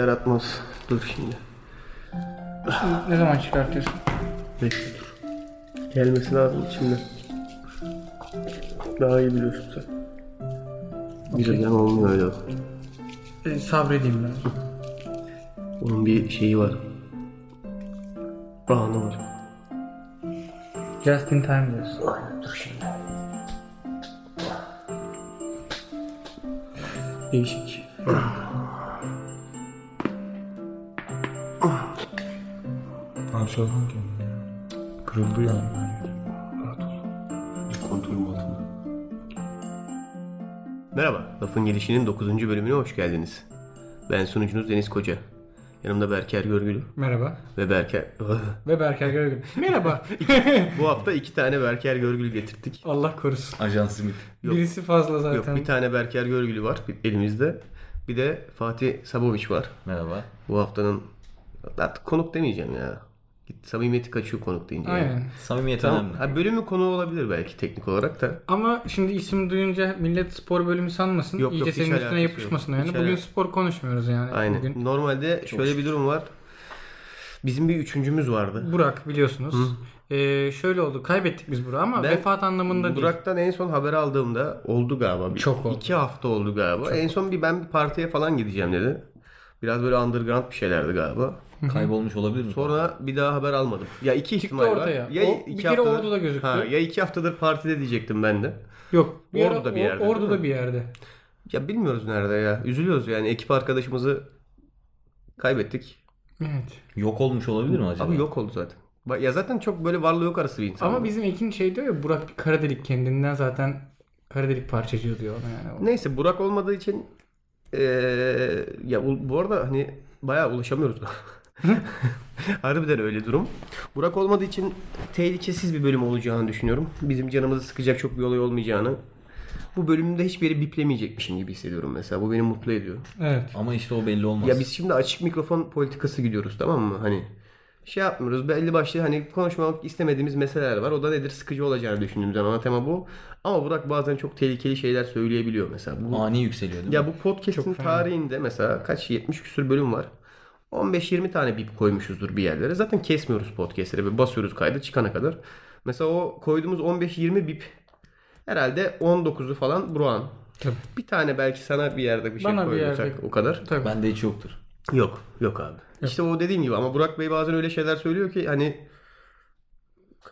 Yaratmaz. Dur şimdi. Ne zaman çıkartıyorsun? Bekle dur. Gelmesi lazım içimden. Daha iyi biliyorsun sen. Birden olmuyor öyle. E, sabredeyim ben. Onun bir şeyi var. Anı var. Just in time diyorsun. Dur şimdi. Değişik. Parçaladım kendimi ya. Kırıldı yani. Rahat ol. Kontrolüm altında. Merhaba. Lafın Gelişi'nin 9. bölümüne hoş geldiniz. Ben sunucunuz Deniz Koca. Yanımda Berker Görgülü Merhaba. ve Berker... Ve Berker Görgül. Merhaba. Bu hafta iki tane Berker Görgülü getirdik. Allah korusun. Ajan Smith. Yok. Birisi fazla zaten. Yok bir tane Berker Görgülü var elimizde. Bir de Fatih Saboviç var. Merhaba. Bu haftanın artık konuk demeyeceğim ya. Samimiyeti kaçıyor konuk deyince. Aynen. Samimiyet Tamam. önemli. Ha, bölümün konuğu olabilir belki teknik olarak da. Ama şimdi isim duyunca millet spor bölümü sanmasın. Yok, İyice yok, senin üstüne yapışmasın yok. yani. Hiç Bugün alakası- spor konuşmuyoruz yani. Aynen. Bugün. Normalde şöyle bir durum var. Bizim bir üçüncümüz vardı. Burak biliyorsunuz. Ee, şöyle oldu. Kaybettik biz Burak'ı ama Ben vefat anlamında değil. Burak'tan en son haber aldığımda oldu galiba. Bir, Çok oldu. İki hafta oldu galiba. En son bir ben bir partiye falan gideceğim dedi. Biraz böyle underground bir şeylerdi galiba. Kaybolmuş olabilir mi? Sonra bir daha haber almadım. Ya iki Çıktı ihtimal var. ortaya. Ya O bir kere Ordu'da gözüktü. Ha, ya iki haftadır partide diyecektim ben de. Yok. Bir ara Ordu'da bir yerde, Ordu'da bir yerde. Ya bilmiyoruz nerede ya. Üzülüyoruz yani. Ekip arkadaşımızı kaybettik. Evet. Yok olmuş olabilir mi acaba? Abi yok oldu zaten. Ya zaten çok böyle varlığı yok arası bir insan. Ama bizim Ekin şey diyor ya Burak bir kara delik kendinden zaten kara delik parçacığı diyor ona yani. Neyse Burak olmadığı için eee, ya bu bu arada hani bayağı ulaşamıyoruz. Harbiden öyle durum. Burak olmadığı için tehlikesiz bir bölüm olacağını düşünüyorum. Bizim canımızı sıkacak çok bir olay olmayacağını. Bu bölümde hiçbir yeri biplemeyecekmişim gibi hissediyorum mesela. Bu beni mutlu ediyor. Evet. Ama işte o belli olmaz. Ya biz şimdi açık mikrofon politikası gidiyoruz tamam mı? Hani şey yapmıyoruz. Belli başlı hani konuşmamak istemediğimiz meseleler var. O da nedir? Sıkıcı olacağını düşündüğümüz ana tema bu. Ama Burak bazen çok tehlikeli şeyler söyleyebiliyor mesela. Bu, Ani yükseliyor değil mi? ya bu podcast'in tarihinde mesela kaç 70 küsür bölüm var. 15-20 tane bip koymuşuzdur bir yerlere. Zaten kesmiyoruz podcast'leri. Böyle basıyoruz kaydı çıkana kadar. Mesela o koyduğumuz 15-20 bip herhalde 19'u falan Burak'ın. Tabii. Bir tane belki sana bir yerde bir şey Bana bir yerde- o kadar. Tabii. Bende hiç yoktur. Yok. Yok abi. İşte o dediğim gibi ama Burak Bey bazen öyle şeyler söylüyor ki hani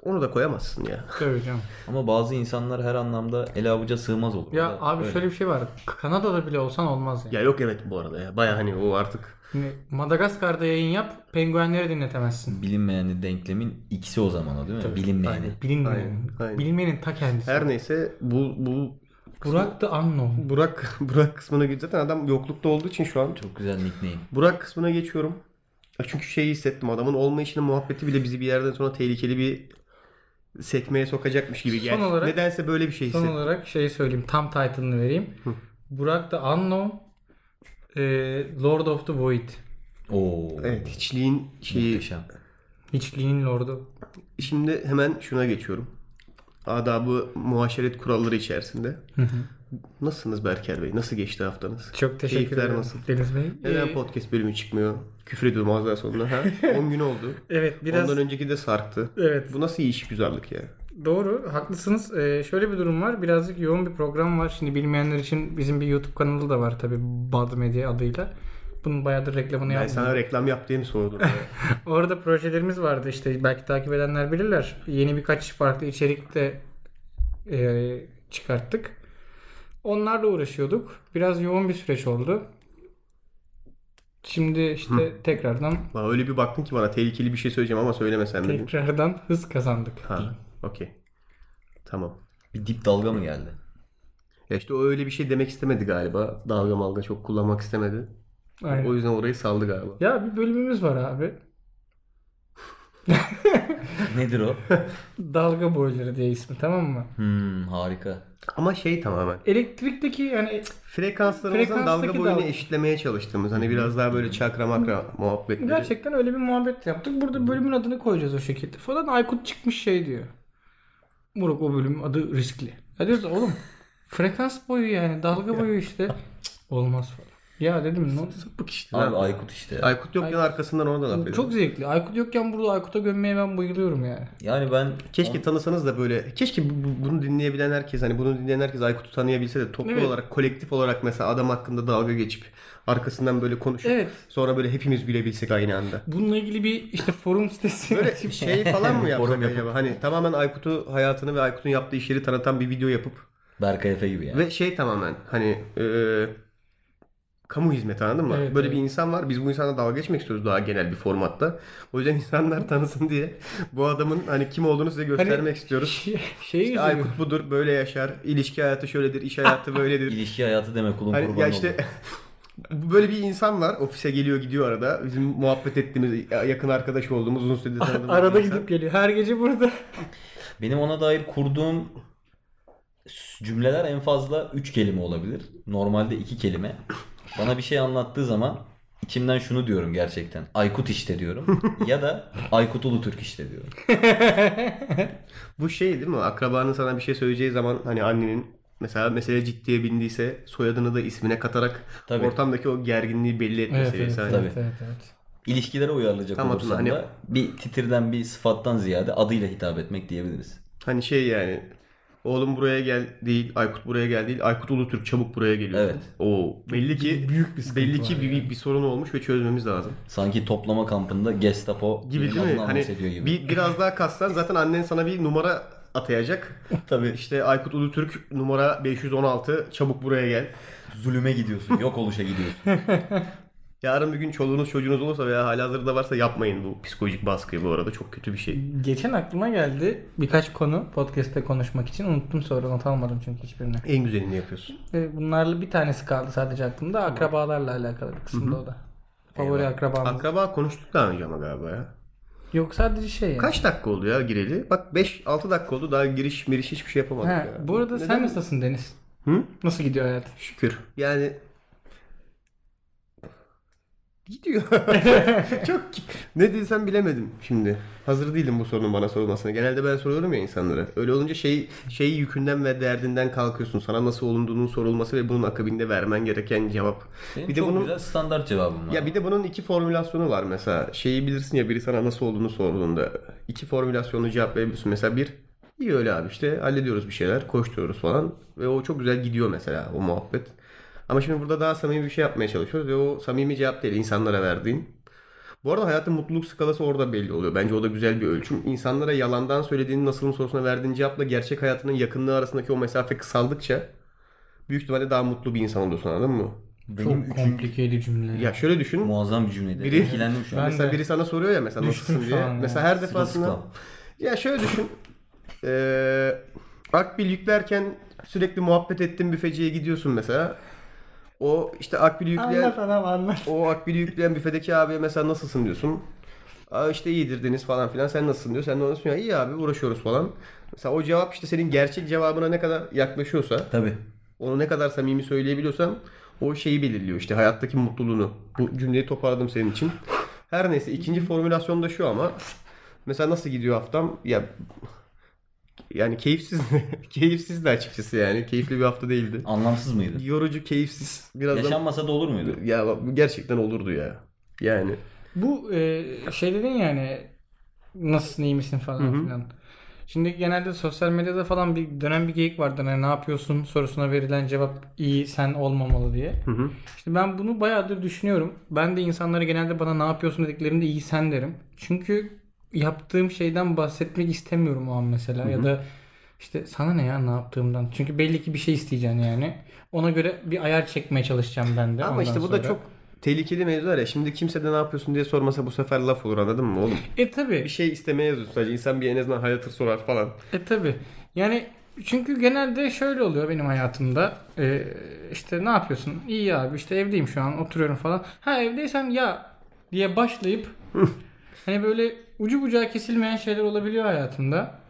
onu da koyamazsın ya. Tabii canım. Ama bazı insanlar her anlamda el avuca sığmaz olur. Ya abi öyle. şöyle bir şey var. Kanada'da bile olsan olmaz yani. Ya yok evet bu arada ya. Baya hani o artık Madagaskar'da yayın yap, penguenleri dinletemezsin. Bilinmeyenli denklemin ikisi o zaman o değil mi? Bilinmeyeni. Bilinmeyenin. Aynen, aynen. Bilinmeyenin ta kendisi. her neyse bu bu Burak the Unknown. Burak Burak kısmına geç. Zaten adam yoklukta olduğu için şu an Çok güzel nickname. Burak kısmına geçiyorum. Çünkü şeyi hissettim adamın olmayışının muhabbeti bile bizi bir yerden sonra tehlikeli bir sekmeye sokacakmış gibi geldi. Son olarak- Nedense böyle bir şey Son hissettim. olarak şey söyleyeyim. Tam title'ını vereyim. Burak the Unknown. E, Lord of the Void. Oo. Evet hiçliğin şeyi. Muhteşem. Hiçliğin Lord'u. Şimdi hemen şuna geçiyorum. Adabı muhaşeret kuralları içerisinde. Nasılsınız Berker Bey? Nasıl geçti haftanız? Çok teşekkür Keyifler ederim. nasıl? Deniz Bey. Neden Ee, podcast bölümü çıkmıyor? Küfür ediyorum az daha sonra. Ha? 10 gün oldu. evet biraz Ondan önceki de sarktı. evet Bu nasıl iş güzellik ya? Doğru, haklısınız. Ee, şöyle bir durum var. Birazcık yoğun bir program var. Şimdi bilmeyenler için bizim bir YouTube kanalı da var tabii Bad Media adıyla. Bunun bayağıdır reklamını Ben yapmıyorum. sana reklam yap diye mi sordum? Orada projelerimiz vardı işte belki takip edenler bilirler. Yeni birkaç farklı içerik de e, çıkarttık. Onlarla uğraşıyorduk. Biraz yoğun bir süreç oldu. Şimdi işte tekrardan Bana öyle bir baktın ki bana tehlikeli bir şey söyleyeceğim ama söylemesem dedim. tekrardan hız kazandık. Ha, okey. Tamam. Bir dip dalga mı geldi? Ya işte o öyle bir şey demek istemedi galiba. Dalga malga çok kullanmak istemedi. Aynen. O yüzden orayı saldı galiba. Ya bir bölümümüz var abi. Nedir o? Dalga boyları diye ismi tamam mı? Hmm, harika. Ama şey tamamen. Elektrikteki yani Frekanslarımızın Frekanstaki dalga boyunu dalga. eşitlemeye çalıştığımız. Hani biraz daha böyle çakra makra muhabbetleri. gerçekten öyle bir muhabbet yaptık. Burada bölümün adını koyacağız o şekilde. Falan Aykut çıkmış şey diyor. Murat o bölümün adı riskli. Ya diyoruz oğlum frekans boyu yani dalga boyu işte Cık, olmaz falan. Ya dedim ne Sapık işte. Abi lan. Aykut işte. ya. Aykut yokken arkasından ona da laf ediyor. Çok zevkli. Aykut yokken burada Aykut'a gömmeye ben bayılıyorum yani. Yani ben Keşke tanısanız da böyle keşke bu- bu- bunu dinleyebilen herkes hani bunu dinleyen herkes Aykut'u tanıyabilse de toplu Evet. olarak kolektif olarak mesela adam hakkında dalga geçip arkasından böyle konuşup Evet. sonra böyle hepimiz gülebilsek aynı anda. Bununla ilgili bir işte forum sitesi Böyle şey falan mı yapsak Forum yapıp. acaba? Hani tamamen Aykut'u hayatını ve Aykut'un yaptığı işleri tanıtan bir video yapıp Berkay Efe gibi yani. ve şey tamamen hani e, kamu hizmeti anladın mı? Evet, Böyle evet. bir insan var. Biz bu insana dalga geçmek istiyoruz daha genel bir formatta. O yüzden insanlar tanısın diye bu adamın hani kim olduğunu size göstermek istiyoruz. Şey, şeyi İşte. Aykut budur, böyle yaşar. İlişki hayatı şöyledir, iş hayatı böyledir. İlişki hayatı demek kulun hani kurban ya işte böyle bir insan var. Ofise geliyor gidiyor arada. Bizim muhabbet ettiğimiz, yakın arkadaş olduğumuz, uzun süredir tanıdığımız Arada insan. gidip geliyor. Her gece burada. Benim ona dair kurduğum cümleler en fazla 3 kelime olabilir. Normalde 2 kelime. Bana bir şey anlattığı zaman içimden şunu diyorum gerçekten. Aykut işte diyorum. ya da Aykut Ulutürk işte diyorum. Bu şey değil mi? Akrabanın sana bir şey söyleyeceği zaman hani annenin mesela mesele ciddiye bindiyse soyadını da ismine katarak Tabii. ortamdaki o gerginliği belli etme Evet, evet, seviyesi. evet, hani. evet, evet, evet. İlişkilere uyarlayacak Tam olursam hatırla, da hani- bir titirden bir sıfattan ziyade adıyla hitap etmek diyebiliriz. Hani şey yani oğlum buraya gel değil, Aykut buraya gel değil, Aykut Ulutürk çabuk buraya geliyorsun. Evet. Oo, belli ki Büyük bir belli ki bir, yani. bir sorun olmuş ve çözmemiz lazım. Sanki toplama kampında Gestapo Gibi değil mi? Hani gibi. bir, biraz daha kassan zaten annen sana bir numara atayacak. Tabii işte Aykut Ulutürk numara 516 çabuk buraya gel. Zulüme gidiyorsun, yok oluşa gidiyorsun. Yarın bir gün çoluğunuz çocuğunuz olursa veya halihazırda varsa yapmayın bu psikolojik baskıyı bu arada. Çok kötü bir şey. Geçen aklıma geldi birkaç konu podcast'te konuşmak için. Unuttum sonra not almadım çünkü hiçbirini. En güzelini yapıyorsun. Ve bunlarla bir tanesi kaldı sadece aklımda. Akrabalarla alakalı bir kısımda o da. Favori Eyvah. akrabamız. Akraba konuştuk daha önce ama galiba ya. Yok sadece şey yani. Kaç dakika oldu ya gireli? Bak 5-6 dakika oldu daha giriş miriş hiçbir şey yapamadık He, ya. bu arada Neden? sen nasılsın Deniz? Hı? Nasıl gidiyor hayat? Şükür. Yani gidiyor. Çok ne desem bilemedim şimdi. Hazır değilim bu sorunun bana sorulmasına. Genelde ben soruyorum ya insanlara. Öyle olunca şey şey yükünden ve derdinden kalkıyorsun. Sana nasıl olunduğunun sorulması ve bunun akabinde vermen gereken cevap. Benim bir de çok bunun güzel standart cevabım var. ya bir de bunun iki formülasyonu var mesela. Şeyi bilirsin ya biri sana nasıl olduğunu sorduğunda iki formülasyonlu cevap verebiliyorsun. Mesela bir iyi öyle abi işte hallediyoruz bir şeyler, koşturuyoruz falan ve o çok güzel gidiyor mesela o muhabbet. Ama şimdi burada daha samimi bir şey yapmaya çalışıyoruz ve o samimi cevap değil insanlara verdiğin. Bu arada hayatın mutluluk skalası orada belli oluyor. Bence o da güzel bir ölçüm. İnsanlara yalandan söylediğin nasılın sorusuna verdiğin cevapla gerçek hayatının yakınlığı arasındaki o mesafe kısaldıkça büyük ihtimalle daha mutlu bir insan oluyorsun anladın mı? Benim Çok üçüncü komplike cümle. Ya şöyle düşün. muazzam bir cümleydi. Biri- Etkilendim şu an. Mesela de. biri sana soruyor ya mesela Düştüm nasılsın diye. Mesela her defasında ya şöyle düşün. Eee akbil yüklerken sürekli muhabbet ettiğin büfeciye gidiyorsun mesela. O işte akbili yükleyen Anlat adam anlat. o akbili yükleyen büfedeki abiye mesela nasılsın diyorsun. Aa işte iyidir Deniz falan filan. Sen nasılsın diyor. Sen de ona diyorsun ya iyi abi uğraşıyoruz falan. Mesela o cevap işte senin gerçek cevabına ne kadar yaklaşıyorsa Tabii. onu ne kadar samimi söyleyebiliyorsan o şeyi belirliyor işte hayattaki mutluluğunu. Bu cümleyi toparladım senin için. Her neyse ikinci formülasyon da şu ama mesela nasıl gidiyor haftam? Ya yani keyifsiz keyifsiz de açıkçası yani. Keyifli bir hafta değildi. Anlamsız mıydı? Yorucu, keyifsiz. Biraz da Yaşanmasa da olur muydu? ya gerçekten olurdu ya. Yani Bu e, şey dedin yani nasılsın iyi misin falan Hı hı. filan. Şimdi genelde sosyal medyada falan bir dönem bir geyik vardı. Hani ne yapıyorsun sorusuna verilen cevap iyi sen olmamalı diye. hı hı. İşte ben bunu bayağıdır düşünüyorum. Ben de insanlara genelde bana ne yapıyorsun dediklerinde iyi sen derim. Çünkü yaptığım şeyden bahsetmek istemiyorum o an mesela. Ya da işte sana ne ya ne yaptığımdan. Çünkü belli ki bir şey isteyeceksin yani. Ona göre bir ayar çekmeye çalışacağım ben de. Ama işte bu da sonra. çok tehlikeli mevzular ya. Şimdi kimse de ne yapıyorsun diye sormasa bu sefer laf olur anladın mı oğlum? E tabi. Bir şey istemeye yazıyorsun sadece. İnsan bir en azından hal hatır sorar falan. E tabi. Yani çünkü genelde şöyle oluyor benim hayatımda. Ee, işte ne yapıyorsun? İyi abi işte evdeyim şu an oturuyorum falan. Ha evdeysen ya diye başlayıp hani böyle ucu bucağı kesilmeyen şeyler olabiliyor hayatımda.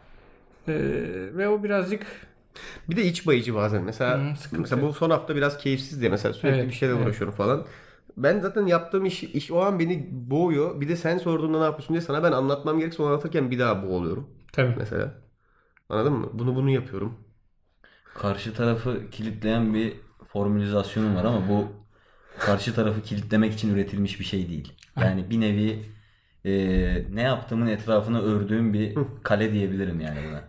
Ee, ve o birazcık Bir de iç bayıcı bazen. Mesela sıkıntı. mesela bu son hafta biraz keyifsiz diye mesela sürekli Evet, bir şeyle evet. uğraşıyorum falan. Ben zaten yaptığım iş, iş o an beni boğuyor. Bir de sen sorduğunda ne yapıyorsun diye sana ben anlatmam gerekse onu anlatırken bir daha boğuluyorum tabii. mesela. Anladın mı? Bunu bunu yapıyorum. Karşı tarafı kilitleyen bir formülizasyonum var ama bu karşı tarafı kilitlemek için üretilmiş bir şey değil. Yani bir nevi e, ne yaptığımın etrafını ördüğüm bir kale diyebilirim yani buna.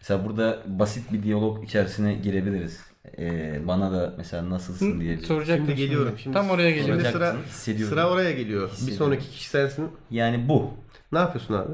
Mesela burada basit bir diyalog içerisine girebiliriz. E, bana da mesela nasılsın diye. bir- Soracaktım Şimdi geliyorum. Şimdi, Tam oraya Şimdi geliyorum. sıra, Soracaksın, hissediyorum. sıra oraya geliyor. Bir sonraki kişi sensin. Yani bu. Ne yapıyorsun abi?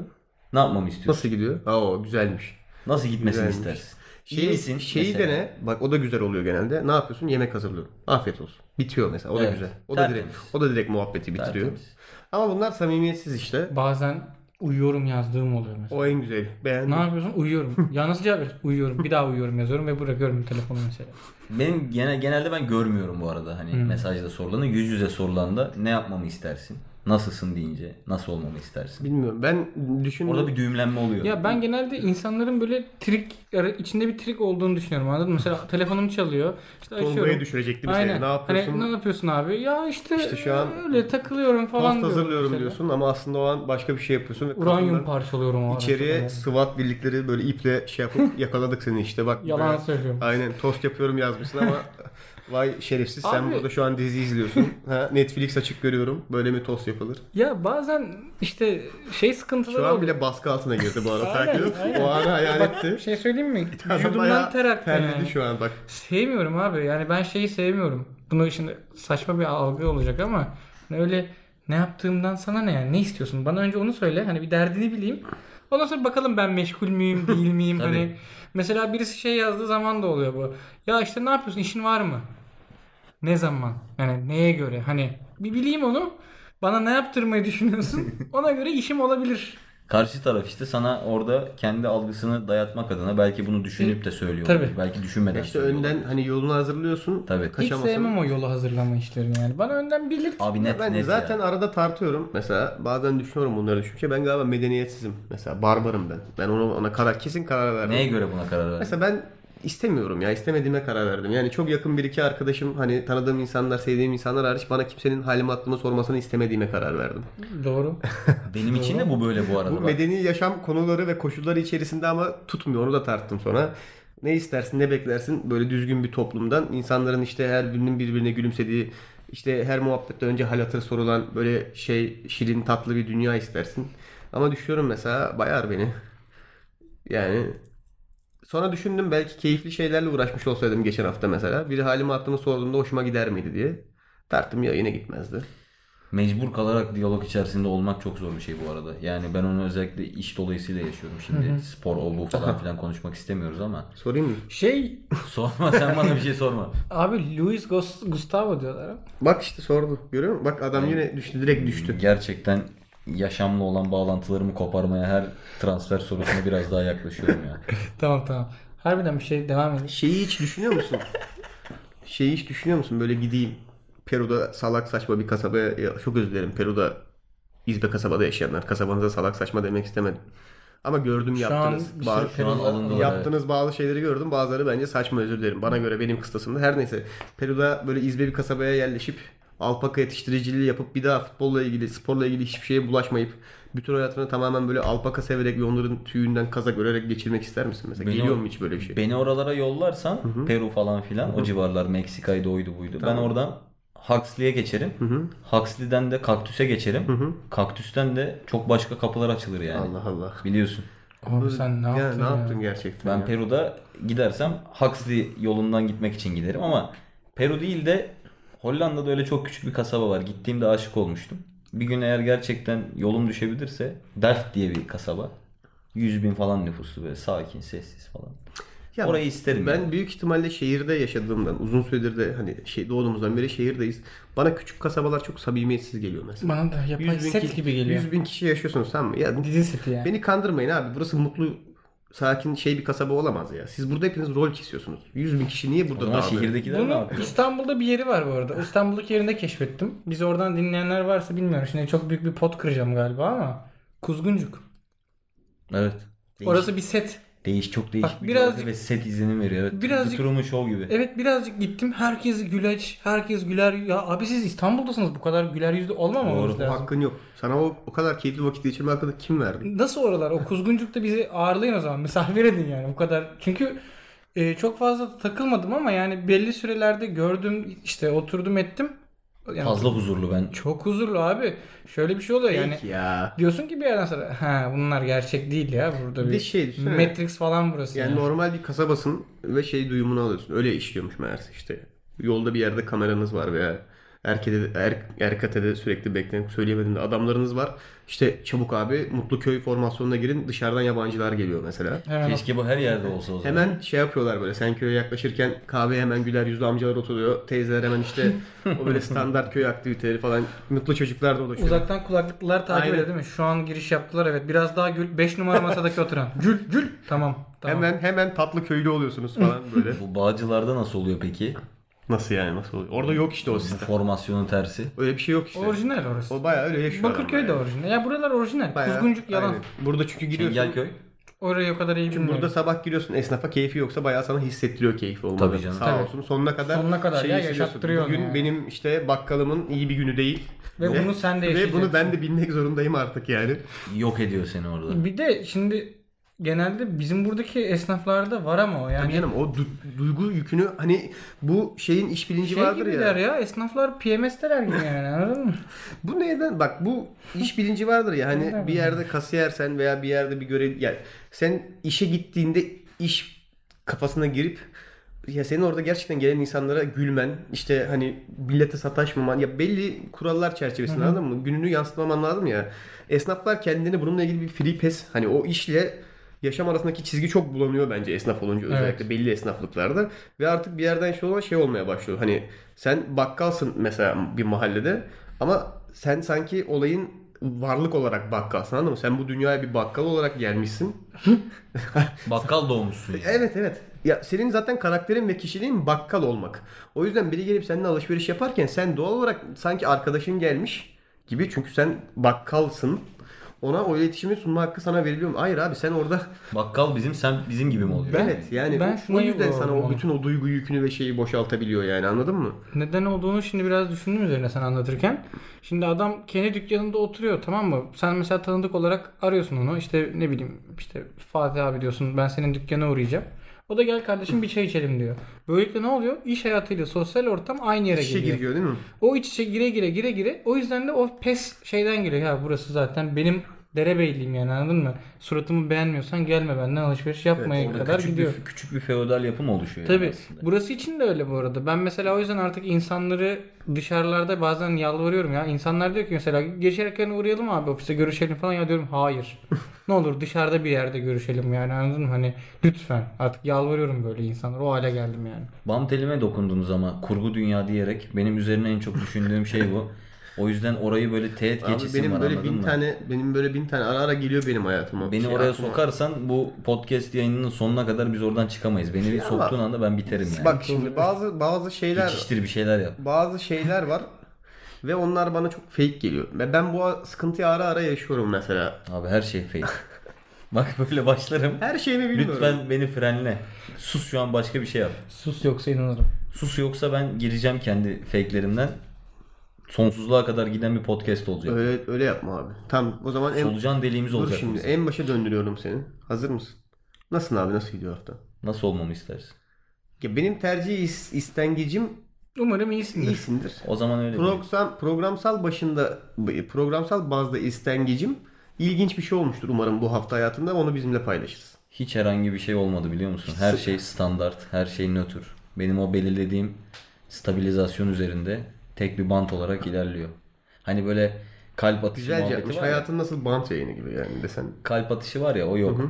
Ne yapmamı istiyorsun? Nasıl gidiyor? Aa güzelmiş. Nasıl gitmesini Güzelmiş. istersin? İyi misin? şeyi mesela? dene. Bak o da güzel oluyor genelde. Ne yapıyorsun? Yemek hazırlıyorum. Afiyet olsun. Bitiyor mesela. O da Evet. güzel. O da direkt o da direkt muhabbeti bitiriyor. Tertemiz. Ama bunlar samimiyetsiz işte. Bazen uyuyorum yazdığım oluyor mesela. O en güzeli. Beğendim. Ne yapıyorsun? Uyuyorum. ya nasıl cevap veriyorsun? Uyuyorum. Bir daha uyuyorum yazıyorum ve bırakıyorum telefonu mesela. Benim gene, genelde ben görmüyorum bu arada hani mesajda sorulanı. Yüz yüze sorulanda ne yapmamı istersin? Nasılsın deyince nasıl olmamı istersin? Bilmiyorum. Ben düşündüm. Orada bir düğümlenme oluyor. Ya ben genelde insanların böyle trik içinde bir trik olduğunu düşünüyorum anladın mı? Mesela telefonum çalıyor. İşte açıyorum. düşürecektim Aynen. seni. Ne yapıyorsun? Hani ne yapıyorsun abi? Ya işte, İşte şu an öyle takılıyorum falan Tost hazırlıyorum mesela. diyorsun ama aslında o an başka bir şey yapıyorsun. Ve Uranyum parçalıyorum o. İçeriye Yani. SWAT birlikleri böyle iple şey yapıp yakaladık seni işte bak. Yalan böyle- söylüyorum. Aynen tost yapıyorum yazmışsın ama vay şerefsiz sen Abi- burada şu an dizi izliyorsun. Ha, Netflix açık görüyorum. Böyle mi tost yapılır? Ya bazen işte şey sıkıntıları Şu an oluyor. bile baskı altına girdi bu arada. Aynen, Takip aynen. O anı hayal etti. bir şey söyleyeyim mi? Vücudumdan ter aktı yani. şu an bak. Sevmiyorum abi. Yani ben şeyi sevmiyorum. Bunu şimdi saçma bir algı olacak ama hani öyle ne yaptığımdan sana ne yani? Ne istiyorsun? Bana önce onu söyle. Hani bir derdini bileyim. Ondan sonra bakalım ben meşgul müyüm değil miyim? Hani mesela birisi şey yazdığı zaman da oluyor bu. Ya işte ne yapıyorsun? İşin var mı? Ne zaman? Yani neye göre? Hani bir bileyim onu. Bana ne yaptırmayı düşünüyorsun? Ona göre işim olabilir. Karşı taraf işte sana orada kendi algısını dayatmak adına belki bunu düşünüp de söylüyor. Tabii. Belki düşünmeden İşte söylüyor. önden hani yolunu hazırlıyorsun. Tabii. Hiç Kaçamasın. sevmem o yolu hazırlama işlerini yani. Bana önden bilir. Abi net ben net zaten ya. arada tartıyorum. Mesela bazen düşünüyorum bunları düşünce. Ben galiba medeniyetsizim. Mesela barbarım ben. Ben ona, ona karar, kesin karar verdim. Neye göre buna karar verdin? Mesela ben istemiyorum ya istemediğime karar verdim. Yani çok yakın bir iki arkadaşım hani tanıdığım insanlar, sevdiğim insanlar hariç bana kimsenin halimi aklımı sormasını istemediğime karar verdim. Doğru. Benim için de bu böyle bu arada. Bu bak. medeni yaşam konuları ve koşulları içerisinde ama tutmuyor. Onu da tarttım sonra. Ne istersin, ne beklersin böyle düzgün bir toplumdan. insanların işte her birinin birbirine gülümsediği, işte her muhabbette önce hal hatır sorulan böyle şey şirin tatlı bir dünya istersin. Ama düşüyorum mesela bayar beni. Yani sonra düşündüm belki keyifli şeylerle uğraşmış olsaydım geçen hafta mesela. Biri halimi aklımı sorduğunda hoşuma gider miydi diye. Tarttım ya yine gitmezdi. Mecbur kalarak diyalog içerisinde olmak çok zor bir şey bu arada. Yani ben onu özellikle iş dolayısıyla yaşıyorum. Şimdi spor o bu falan filan konuşmak istemiyoruz ama. Sorayım mı? Şey Sorma sen bana bir şey sorma. abi Luis Gus- Gustavo diyorlar. ha. Bak işte sordu. Görüyor musun? Bak adam yine düştü direkt düştü. Gerçekten yaşamla olan bağlantılarımı koparmaya her transfer sorusuna biraz daha yaklaşıyorum ya. tamam tamam. Harbiden bir şey devam edelim. Şeyi hiç düşünüyor musun? Şeyi hiç düşünüyor musun? Böyle gideyim Peru'da salak saçma bir kasabaya ya çok özür dilerim Peru'da İzbe kasabada yaşayanlar. Kasabanıza salak saçma demek istemedim. Ama gördüm Şu an yaptığınız bir bazı, sürü Şu an alındılar. yaptığınız bazı şeyleri gördüm. Bazıları bence saçma özür dilerim. Bana göre benim kıstasımda. Her neyse Peru'da böyle İzbe bir kasabaya yerleşip alpaka yetiştiriciliği yapıp bir daha futbolla ilgili, sporla ilgili hiçbir şeye bulaşmayıp bütün hayatını tamamen böyle alpaka severek ve onların tüyünden kazak örerek geçirmek ister misin mesela? Beni Geliyor o- mu hiç böyle bir şey? Beni oralara yollarsan Peru falan filan o civarlar Meksika'ydı oydu buydu. Ben oradan Huxley'e geçerim. Huxley'den de Kaktüs'e geçerim. Kaktüs'ten de çok başka kapılar açılır yani. Allah Allah. Biliyorsun. Abi sen ne ya, yaptın ne ya? yaptın gerçekten? Ben ya? Peru'da gidersem Huxley yolundan gitmek için giderim ama Peru değil de Hollanda'da öyle çok küçük bir kasaba var. Gittiğimde aşık olmuştum. Bir gün eğer gerçekten yolum düşebilirse Delft diye bir kasaba. 100 bin falan nüfuslu böyle sakin, sessiz falan. Ya Orayı isterim. Ben yani. büyük ihtimalle şehirde yaşadığımdan uzun süredir de hani şey doğduğumuzdan beri şehirdeyiz. Bana küçük kasabalar çok samimiyetsiz geliyor mesela. Bana da yapay 100 bin, set kişi, gibi geliyor. 100 bin kişi yaşıyorsunuz tamam mı? Ya Dizi seti yani. beni kandırmayın abi. Burası mutlu sakin şey bir kasaba olamaz ya. Siz burada hepiniz rol kesiyorsunuz. 100 bin kişi niye burada dağılıyor? şehirdekiler ne Bunu yapıyor? İstanbul'da bir yeri var bu arada. İstanbul'daki yerinde keşfettim. Biz oradan dinleyenler varsa bilmiyorum. Şimdi çok büyük bir pot kıracağım galiba ama. Kuzguncuk. Evet. Orası bir set. Değiş çok değişik Bak, bir birazcık- ve set izlenim veriyor. Evet. birazcık- The Truman Show gibi. Evet birazcık gittim. Herkes güleç. Herkes güler. Ya abi siz İstanbul'dasınız. Bu kadar güler yüzlü olmamamız Doğru. lazım. Hakkın yok. Sana o, o kadar keyifli vakit geçirme hakkını kim verdi? Nasıl oralar? O Kuzguncuk'ta bizi ağırlayın o zaman. Misafir edin yani. Bu kadar. Çünkü Ee, çok fazla takılmadım ama yani belli sürelerde gördüm işte oturdum ettim. Yani Fazla huzurlu ben. Çok huzurlu abi. Şöyle bir şey oluyor yani. Peki ya. Diyorsun ki bir yerden sonra ha bunlar gerçek değil ya burada Bir bir, şey düşünsene. Matrix falan burası. Yani yani. normal bir kasabasın ve şey duyumunu alıyorsun. Öyle işliyormuş meğerse işte. Yolda bir yerde kameranız var veya Erke'de, er, Erkate'de sürekli bekleyen söyleyemedim de adamlarınız var. İşte çabuk abi mutlu köy formasyonuna girin dışarıdan yabancılar geliyor mesela. Hemen Keşke bu her yerde olsa o zaman. Hemen şey yapıyorlar böyle sen köye yaklaşırken kahveye hemen güler yüzlü amcalar oturuyor. Teyzeler hemen işte o böyle standart köy aktiviteleri falan mutlu çocuklar dolaşıyor. Uzaktan kulaklıklar takip ediyor değil mi? Şu an giriş yaptılar evet. Biraz daha gül. 5 numara masadaki oturan. Gül gül. Tamam. tamam. Hemen hemen tatlı köylü oluyorsunuz falan böyle. Bu bağcılarda nasıl oluyor peki? Nasıl yani nasıl oluyor? Orada yok işte o sistem. formasyonun tersi. Öyle bir şey yok işte. Orijinal orası. O bayağı öyle yaşıyor. Bakırköy de yani. orijinal. Ya buralar orijinal. Bayağı- Kuzguncuk yalan. aynen. Burada çünkü giriyorsun. Çengelköy. Orayı o kadar iyi bilmiyorum. Burada sabah giriyorsun esnafa keyfi yoksa bayağı sana hissettiriyor keyfi olmalı. Tabii canım. Sağ Tabii. olsun sonuna kadar. Sonuna kadar ya, hissediyorsun. yaşattırıyor Bugün yani. benim işte bakkalımın iyi bir günü değil. Ve bunu sen de Ve bunu yaşayacaksın. ben de bilmek zorundayım artık yani. Yok ediyor seni orada. Bir de şimdi genelde bizim buradaki esnaflarda var ama o yani. Tabii canım o du- duygu yükünü hani bu şeyin iş bilinci şey vardır ya. ya. Esnaflar PMS'teler gibi yani anladın mı? Bu neden? Bak bu iş bilinci vardır ya hani bir yerde kasiyersen veya bir yerde bir görev yani sen işe gittiğinde iş kafasına girip ya senin orada gerçekten gelen insanlara gülmen, işte hani millete sataşmaman ya belli kurallar çerçevesinde anladın mı? Gününü yansıtmaman lazım ya. Esnaflar kendini bununla ilgili bir free pass hani o işle yaşam arasındaki çizgi çok bulanıyor bence esnaf olunca özellikle Evet. belli esnaflıklarda ve artık bir yerden şu olan şey olmaya başlıyor. Hani sen bakkalsın mesela bir mahallede ama sen sanki olayın varlık olarak bakkalsın anladın mı? Sen bu dünyaya bir bakkal olarak gelmişsin. Bakkal doğmuşsun. yani. Evet evet. Ya senin zaten karakterin ve kişiliğin bakkal olmak. O yüzden biri gelip seninle alışveriş yaparken sen doğal olarak sanki arkadaşın gelmiş gibi çünkü sen bakkalsın. Ona o iletişimi sunma hakkı sana veriliyor mu? Hayır abi sen orada Bakkal bizim sen bizim gibi mi oluyor? evet yani ben o- o yüzden sana o bütün o duygu yükünü ve şeyi boşaltabiliyor yani anladın mı? Neden olduğunu şimdi biraz düşündüm üzerine sen anlatırken. Şimdi adam kendi dükkanında oturuyor tamam mı? Sen mesela tanıdık olarak arıyorsun onu. İşte ne bileyim işte Fatih abi diyorsun ben senin dükkana uğrayacağım. O da gel kardeşim bir çay içelim diyor. Böylelikle ne oluyor? İş hayatıyla sosyal ortam aynı yere İç içe geliyor. giriyor değil mi? O iç içe gire gire gire gire. O yüzden de o pes şeyden geliyor. Ya burası zaten benim derebeyliyim yani anladın mı? Suratımı beğenmiyorsan gelme benden alışveriş yapmaya Orada kadar küçük gidiyor. Bir, küçük bir feodal yapım oluşuyor. yani Tabii. aslında. Burası için de öyle bu arada. Ben mesela o yüzden artık insanları dışarılarda bazen yalvarıyorum ya. İnsanlar diyor ki mesela geçerken uğrayalım abi ofise görüşelim falan ya diyorum hayır. Ne olur dışarıda bir yerde görüşelim yani anladın mı? Hani lütfen artık yalvarıyorum böyle insanlara. O hale geldim yani. Bam telime dokundunuz ama kurgu dünya diyerek benim üzerine en çok düşündüğüm şey bu. O yüzden orayı böyle teğet Abi geçisim benim var böyle bin mı? tane benim böyle bin tane ara ara geliyor benim hayatıma. Beni Şey, oraya aklıma. sokarsan bu podcast yayınının sonuna kadar biz oradan çıkamayız. Beni bir soktuğun anda ben biterim yani. Bak şimdi bazı bazı şeyler Geçiştir bir şeyler yap. bazı şeyler var ve onlar bana çok fake geliyor. Ve ben bu sıkıntıyı ara ara yaşıyorum mesela. Abi her şey fake. Bak böyle başlarım. Her şeyimi bilmiyorum. Lütfen beni frenle. Sus şu an başka bir şey yap. Sus yoksa inanırım. Sus yoksa ben gireceğim kendi fake'lerimden. Sonsuzluğa kadar giden bir podcast olacak. Öyle öyle yapma abi. Tamam o zaman en Solucan deliğimiz dur olacak şimdi bizim. en başa döndürüyorum seni. Hazır mısın? Nasılsın abi? Nasıl gidiyor hafta? Nasıl olmamı istersin? Ya benim tercih is- istengicim Umarım iyisindir. iyisindir. O zaman öyle değil. Program, programsal başında programsal bazda istengicim ilginç bir şey olmuştur umarım bu hafta hayatında onu bizimle paylaşırız. Hiç herhangi bir şey olmadı biliyor musun? Her Sı- şey standart, her şey nötr. Benim o belirlediğim stabilizasyon üzerinde tek bir bant olarak ilerliyor. Hani böyle kalp atışı Güzelce muhabbeti yapmış. var ya. Hayatın nasıl bant yayını gibi yani desen. Kalp atışı var ya o yok. Hı hı.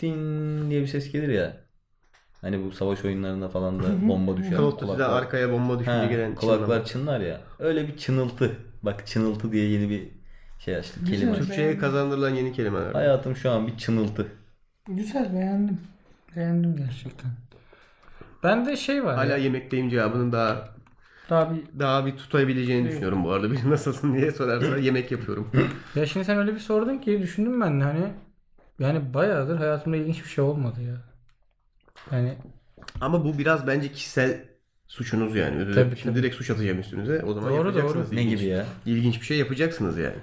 Din diye bir ses gelir ya. Hani bu savaş oyunlarında falan da bomba düşer. Call of arkaya bomba düşünce gelen kulaklar çınlar ya. Öyle bir çınıltı. Bak çınıltı diye yeni bir şey açtık. Güzel. Kelime. Türkçe'ye kazandırılan yeni kelimeler. Hayatım şu an bir çınıltı. Güzel beğendim. Beğendim gerçekten. Bende şey var. Hala ya, yemekteyim cevabının daha daha bir daha bir tutabileceğini düşünüyorum bu arada. Bir nasılsın diye sorarsa yemek yapıyorum. Ya şimdi sen öyle bir sordun ki düşündüm ben de hani yani bayağıdır hayatımda ilginç bir şey olmadı ya. Yani Ama bu biraz bence kişisel suçunuz yani. Öyle- Tabii, Şimdi tabii. direkt suç atacağım üstünüze. O zaman Doğru, yapacaksınız. doğru. Ne gibi ya? İlginç bir şey yapacaksınız yani.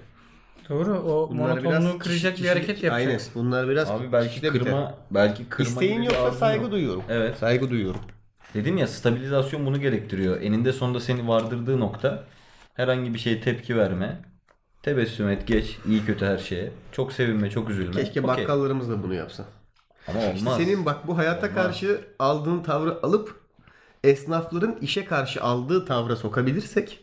Doğru. O monotonluğu kıracak kişi- bir hareket kişi- yapacaksın. Aynen. Bunlar biraz Abi belki kişide biter. kırma, belki kırma İsteğin yoksa saygı yok. duyuyorum. Evet. Saygı duyuyorum. Dedim ya stabilizasyon bunu gerektiriyor. Eninde sonunda seni vardırdığı nokta herhangi bir şeye tepki verme. Tebessüm et geç iyi kötü her şeye. Çok sevinme çok üzülme. Keşke Okey. bakkallarımız da bunu yapsa. Ama İşte olmaz. senin bak bu hayata Olmaz. karşı aldığın tavrı alıp esnafların işe karşı aldığı tavra sokabilirsek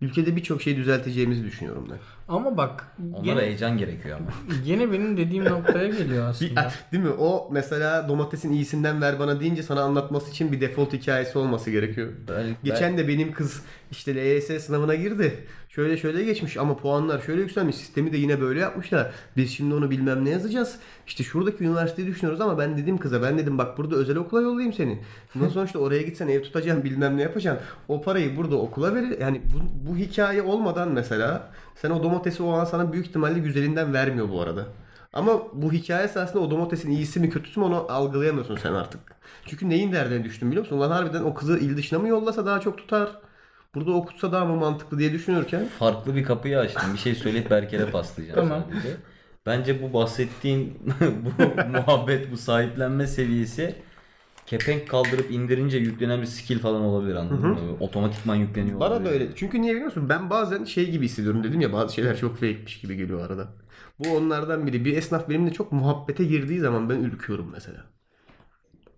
ülkede birçok şey düzelteceğimizi düşünüyorum ben. Ama bak Onlara gene, heyecan gerekiyor ama. gene benim dediğim noktaya geliyor aslında. değil mi? O mesela domatesin iyisinden ver bana deyince sana anlatması için bir default hikayesi olması gerekiyor. Belki- Geçen de benim kız işte LYS sınavına girdi. Şöyle şöyle geçmiş ama puanlar şöyle yükselmiş. Sistemi de yine böyle yapmışlar. Biz şimdi onu bilmem ne yazacağız. İşte şuradaki üniversiteyi düşünüyoruz ama ben dedim kıza ben dedim bak burada özel okula yollayayım seni. Bundan sonra işte oraya gitsen ev tutacaksın bilmem ne yapacaksın. O parayı burada okula verir. Yani bu, bu hikaye olmadan mesela sen o domatesi o an sana büyük ihtimalle güzelinden vermiyor bu arada. Ama bu hikaye esasında o domatesin iyisi mi kötüsü mü onu algılayamıyorsun sen artık. Çünkü neyin derdine düştün biliyor musun? Ulan harbiden o kızı il dışına mı yollasa daha çok tutar? Burada okutsa daha mı mantıklı diye düşünürken farklı bir kapıyı açtım. Bir şey söyleyip Berker'e paslayacağım Tamam. sadece. Bence bu bahsettiğin bu muhabbet, bu sahiplenme seviyesi kepenk kaldırıp indirince yüklenen bir skill falan olabilir anladın mı? Otomatikman yükleniyor bana da öyle. Çünkü niye biliyor musun? Ben bazen şey gibi hissediyorum dedim ya bazı şeyler çok fake'miş gibi geliyor arada. Bu onlardan biri. Bir esnaf benimle çok muhabbete girdiği zaman ben ürküyorum mesela.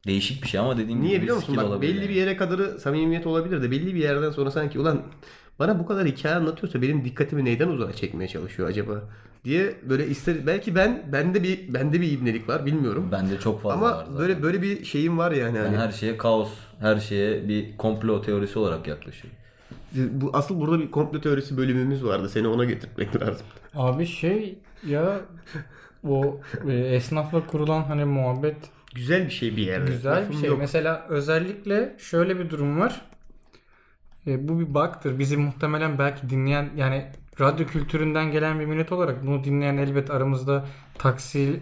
Değişik bir şey ama dediğim Niye gibi biliyor musun? Bak olabilir belli yani. bir yere kadarı samimiyet olabilir de belli bir yerden sonra sanki ulan bana bu kadar hikaye anlatıyorsa benim dikkatimi neyden uzağa çekmeye çalışıyor acaba diye böyle ister belki ben bende bir bende bir ibnelik var bilmiyorum. Bende çok fazla Ama var zaten. böyle böyle bir şeyim var yani Ben hani. her şeye kaos, her şeye bir komplo teorisi olarak yaklaşıyorum. Bu asıl burada bir komplo teorisi bölümümüz vardı. Seni ona getirmek lazım. Abi şey ya o e, esnafla kurulan hani muhabbet Güzel bir şey bir yerde. güzel bir Lafım şey. yok. Mesela özellikle şöyle bir durum var. E, bu bir bug'tır. Bizi muhtemelen belki dinleyen yani radyo kültüründen gelen bir millet olarak bunu dinleyen elbet aramızda taksi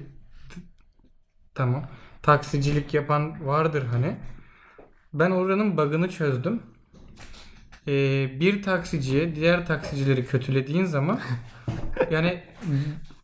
tamam taksicilik yapan vardır hani. Ben oranın bug'ını çözdüm. E, bir taksiciye diğer taksicileri kötülediğin zaman yani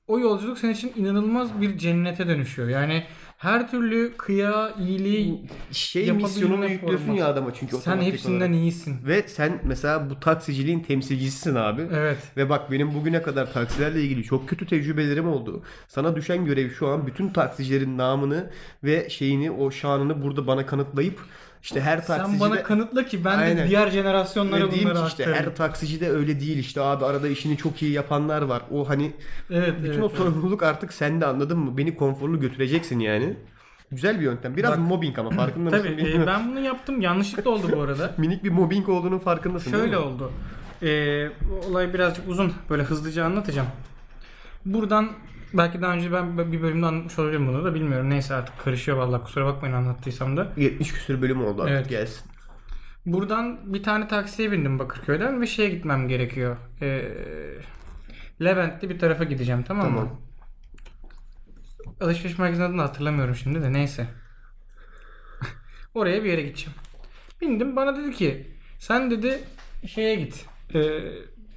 o yolculuk senin için inanılmaz bir cennete dönüşüyor. Yani her türlü kıya, iyiliği şey misyonunu yüklüyorsun ya adama çünkü sen hepsinden olarak. iyisin. Ve sen mesela bu taksiciliğin temsilcisisin abi. Evet. Ve bak benim bugüne kadar taksilerle ilgili çok kötü tecrübelerim oldu. Sana düşen görev şu an bütün taksicilerin namını ve şeyini o şanını burada bana kanıtlayıp işte her taksici Sen bana kanıtla ki ben Aynen. de diğer jenerasyonlara bunları ki işte her taksici de öyle değil işte abi arada işini çok iyi yapanlar var. O hani Evet, bütün evet. o sorumluluk artık sende anladın mı? Beni konforlu götüreceksin yani. Güzel bir yöntem. Biraz Bak- mobbing ama farkında mısın? Tabii e, ben bunu yaptım. Yanlışlıkla oldu bu arada. Minik bir mobbing olduğunun farkındasın Şöyle oldu. Bu olay birazcık uzun. Böyle hızlıca anlatacağım. Buradan belki daha önce ben bir bölümde anlatmış olabilirim bunu da bilmiyorum. Neyse artık karışıyor vallahi kusura bakmayın anlattıysam da. 70 küsür bölüm oldu artık Evet. gelsin. Buradan bir tane taksiye bindim Bakırköy'den ve şeye gitmem gerekiyor. Ee, Levent'te bir tarafa gideceğim tamam mı? Tamam. Alışveriş merkezinin adını hatırlamıyorum şimdi de neyse. Oraya bir yere gideceğim. Bindim bana dedi ki sen dedi şeye git. Ee,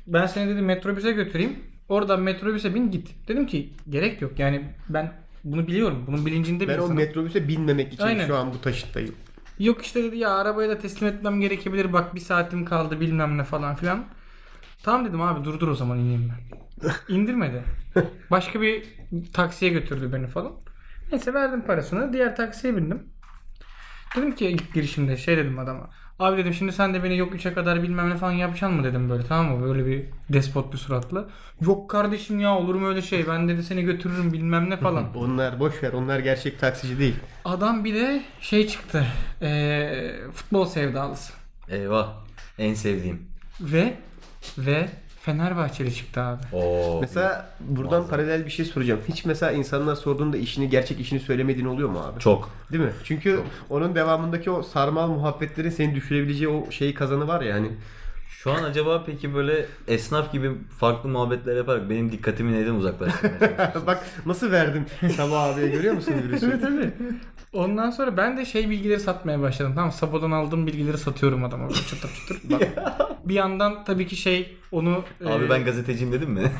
ben seni dedi metrobüse götüreyim. Oradan metrobüse bin git. Dedim ki gerek yok yani ben bunu biliyorum. Bunun bilincinde bir Ben o insanım. metrobüse binmemek için Aynen. şu an bu taşıttayım. Yok işte dedi ya arabayı da teslim etmem gerekebilir. Bak bir saatim kaldı bilmem ne falan filan. Tamam dedim abi durdur o zaman ineyim ben. İndirmedi. Başka bir taksiye götürdü beni falan. Neyse verdim parasını. Diğer taksiye bindim. Dedim ki ilk girişimde şey dedim adama. Abi dedim şimdi sen de beni yok 3'e kadar bilmem ne falan yapacaksın mı dedim böyle tamam mı? Böyle bir despot bir suratla. Yok kardeşim ya olur mu öyle şey? Ben dedi seni götürürüm bilmem ne falan. Onlar boş ver. Onlar gerçek taksici değil. Adam bir de şey çıktı. Ee, futbol sevdalısı. Eyvah. En sevdiğim. Ve ve Fenerbahçeli çıktı abi. Oo. Mesela buradan Muazzam. paralel bir şey soracağım. Hiç mesela insanlar sorduğunda işini gerçek işini söylemediğin oluyor mu abi? çok. Değil mi? Çünkü onun devamındaki o sarmal muhabbetlerin seni düşürebileceği o şeyi kazanı var ya hani. Şu an acaba peki böyle esnaf gibi farklı muhabbetler yaparak benim dikkatimi neyden uzaklaştırmaya? Bak nasıl verdim Sabah abiye görüyor musun virüsü? tabii. Ondan sonra ben de şey bilgileri satmaya başladım. Tamam Sabo'dan aldığım bilgileri satıyorum adama. Çıtır çıtır. Bak. bir yandan tabii ki şey onu Abi e, ben gazeteciyim dedim mi?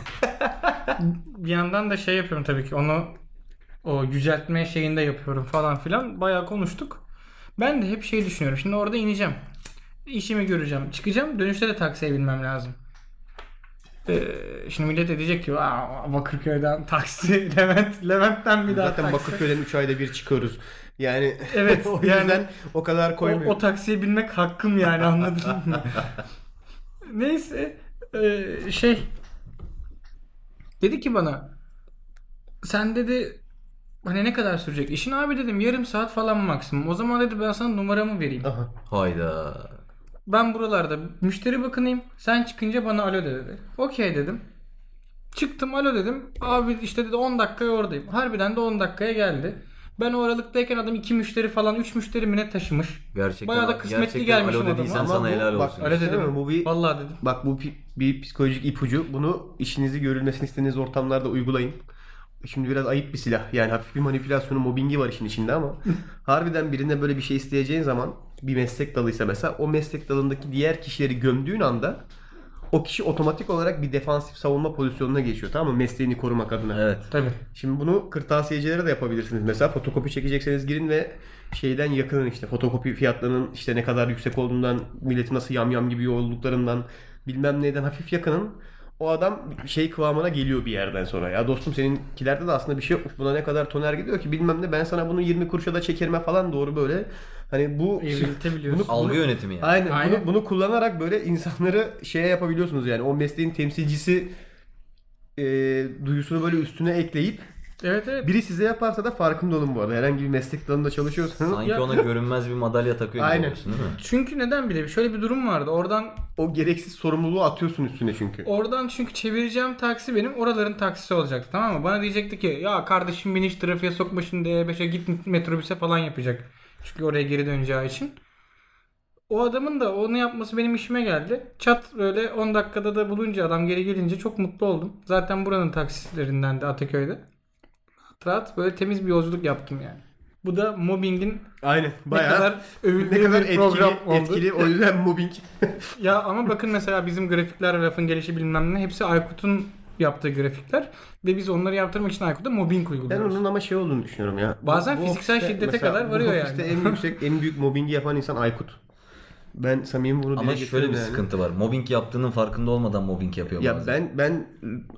bir yandan da şey yapıyorum tabii ki onu o yüceltme şeyinde yapıyorum falan filan. Bayağı konuştuk. Ben de hep şey düşünüyorum. Şimdi orada ineceğim. İşimi göreceğim. Çıkacağım. Dönüşte de taksiye binmem lazım. Ee, şimdi millet de diyecek ki Aa, Bakırköy'den taksi, Levent, Levent'ten bir daha Zaten taksi. Bakırköy'den 3 ayda bir çıkıyoruz. Yani Evet, o yani- yüzden o kadar O, koymuyor. o taksiye binmek hakkım yani anladın mı? Neyse ee, şey dedi ki bana sen dedi hani ne kadar sürecek işin abi dedim yarım saat falan maksimum. O zaman dedi ben sana numaramı vereyim. Aha. Hayda. Ben buralarda müşteri bakınayım. Sen çıkınca bana alo de dedi. Okey dedim. Çıktım alo dedim. Abi işte dedi 10 dakikaya oradayım. Harbiden de 10 dakikaya geldi. Ben o aralıktayken adam 2 müşteri falan 3 müşteri mi ne taşımış. Gerçekten, Bayağı da kısmetli gerçekten gelmişim alo dediysen adama. sana Ama bu- helal bak, olsun. Öyle Düşünsene dedim. bu bir- Vallahi dedim. Bak bu pi- bir psikolojik ipucu. Bunu işinizi görülmesini istediğiniz ortamlarda uygulayın. Şimdi biraz ayıp bir silah. Yani hafif bir manipülasyonu, mobbingi var işin içinde ama harbiden birine böyle bir şey isteyeceğin zaman bir meslek dalıysa mesela o meslek dalındaki diğer kişileri gömdüğün anda o kişi otomatik olarak bir defansif savunma pozisyonuna geçiyor tamam mı? Mesleğini korumak adına. Evet. Tabii. Şimdi bunu kırtasiyecilere de yapabilirsiniz. Mesela fotokopi çekecekseniz girin ve şeyden yakının işte fotokopi fiyatlarının işte ne kadar yüksek olduğundan, milleti nasıl yamyam gibi yoğunluklarından bilmem neyden hafif yakının. O adam şey kıvamına geliyor bir yerden sonra. Ya dostum seninkilerde de aslında bir şey yok. Buna ne kadar toner gidiyor ki bilmem ne ben sana bunu 20 kuruşa da çekerime falan doğru böyle. Hani bu. Bunu- Algı yönetimi yani. Aynen. Aynen. Bunu, bunu kullanarak böyle insanları şeye yapabiliyorsunuz yani. O mesleğin temsilcisi e, duyusunu böyle üstüne ekleyip Evet evet. biri size yaparsa da farkında olun bu arada. Herhangi bir meslek dalında çalışıyorsanız Sanki Ya- ona görünmez bir madalya takıyor gibi Aynen. oluyorsun değil mi? Çünkü neden bile şöyle bir durum vardı. Oradan o gereksiz sorumluluğu atıyorsun üstüne çünkü. oradan çünkü çevireceğim taksi benim oraların taksisi olacaktı tamam mı? Bana diyecekti ki ya kardeşim beni hiç trafiğe sokma şimdi E5'e git metrobüse falan yapacak. Çünkü oraya geri döneceği için. O adamın da onu yapması benim işime geldi. Çat böyle 10 dakikada da bulunca adam geri gelince çok mutlu oldum. Zaten buranın taksislerinden de Ataköy'de. Rahat böyle temiz bir yolculuk yaptım yani. Bu da mobbingin Aynen. ne Bayağı kadar övüldüğü ne kadar bir etkili, program oldu. etkili. O yüzden mobbing. Ya ama bakın mesela bizim grafikler, rafın gelişi bilmem ne hepsi Aykut'un yaptığı grafikler ve biz onları yaptırmak için Aykut'a mobbing Ben uyguluyoruz. onun ama şey olduğunu düşünüyorum ya. Bazen fiziksel ofiste- şiddete kadar bu varıyor ofiste yani. en yüksek, en büyük mobbingi yapan insan Aykut. Ben samimi bunu Ama şöyle bir yani. sıkıntı var. Mobbing yaptığının farkında olmadan mobbing yapıyor Ya bazen. ben ben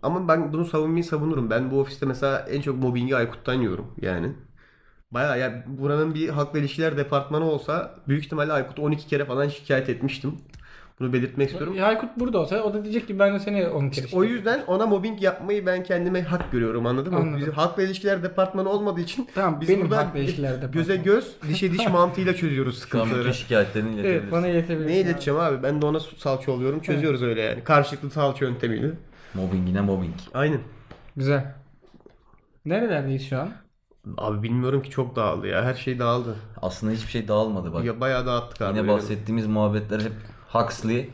ama ben bunu savunmayı savunurum. Ben bu ofiste mesela en çok mobbingi Aykut'tan yiyorum yani. Baya ya buranın bir halkla ilişkiler departmanı olsa büyük ihtimalle Aykut'u 12 kere falan şikayet etmiştim. Bunu belirtmek istiyorum. Ya Aykut burada olsa o da diyecek ki ben de seni 10 kere O yüzden ona mobbing yapmayı ben kendime hak görüyorum anladın mı? Bizim halkla ilişkiler departmanı olmadığı için Tamam, biz benim burada halkla ilişkiler departmanı. göze göz, dişe diş mantığıyla çözüyoruz Şu an sıkıntıları. bütün şikayetlerini iletebilirsin. Evet bana iletebilirsin. Ne ileteceğim abi? Ben de ona salça oluyorum. Çözüyoruz öyle yani. Karşılıklı salça yöntemiyle. Mobbingine mobbing. Aynen. Güzel. Nerelerdeyiz şu an? Abi bilmiyorum ki çok dağıldı ya. Her şey dağıldı. Aslında hiçbir şey dağılmadı bak. Ya bayağı dağıttık abi. Yine bahsettiğimiz muhabbetler hep Huxley,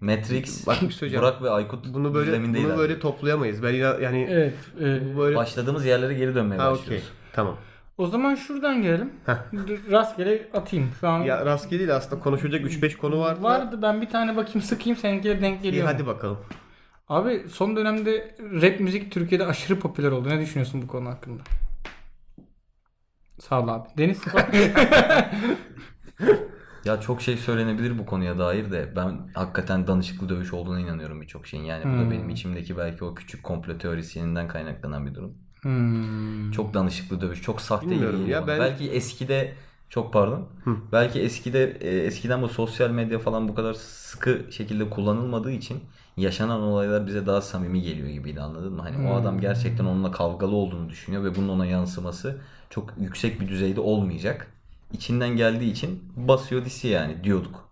Matrix, Bak şey. Burak ve Aykut Bunu böyle bunu böyle toplayamayız. Ben yani Evet. e, böyle Başladığımız yerlere geri dönmeye ha okey. başlıyoruz. Tamam. o zaman şuradan gelelim. Rastgele atayım. Şu an Ya rastgele değil aslında konuşacak 3-5 konu vardı. vardı. Ben bir tane bakayım sıkayım seninkiyle denk İyi geliyor. mu? hadi bakalım. Abi son dönemde rap müzik Türkiye'de aşırı popüler oldu. Ne düşünüyorsun bu konu hakkında? Sağ ol abi. Deniz Ya çok şey söylenebilir bu konuya dair de ben hakikaten danışıklı dövüş olduğuna inanıyorum birçok şeyin. Yani bu Hmm. da benim içimdeki belki o küçük komplo teorisyeninden kaynaklanan bir durum. Hmm. Çok danışıklı dövüş, çok sahte Bilmiyorum ya, bana. ben- Belki eskide çok pardon. Hı. Belki eskide e, eskiden bu sosyal medya falan bu kadar sıkı şekilde kullanılmadığı için yaşanan olaylar bize daha samimi geliyor gibiydi anladın mı? Hani o Hmm. adam gerçekten onunla kavgalı olduğunu düşünüyor ve bunun ona yansıması çok yüksek bir düzeyde olmayacak. İçinden geldiği için basıyor disi yani diyorduk.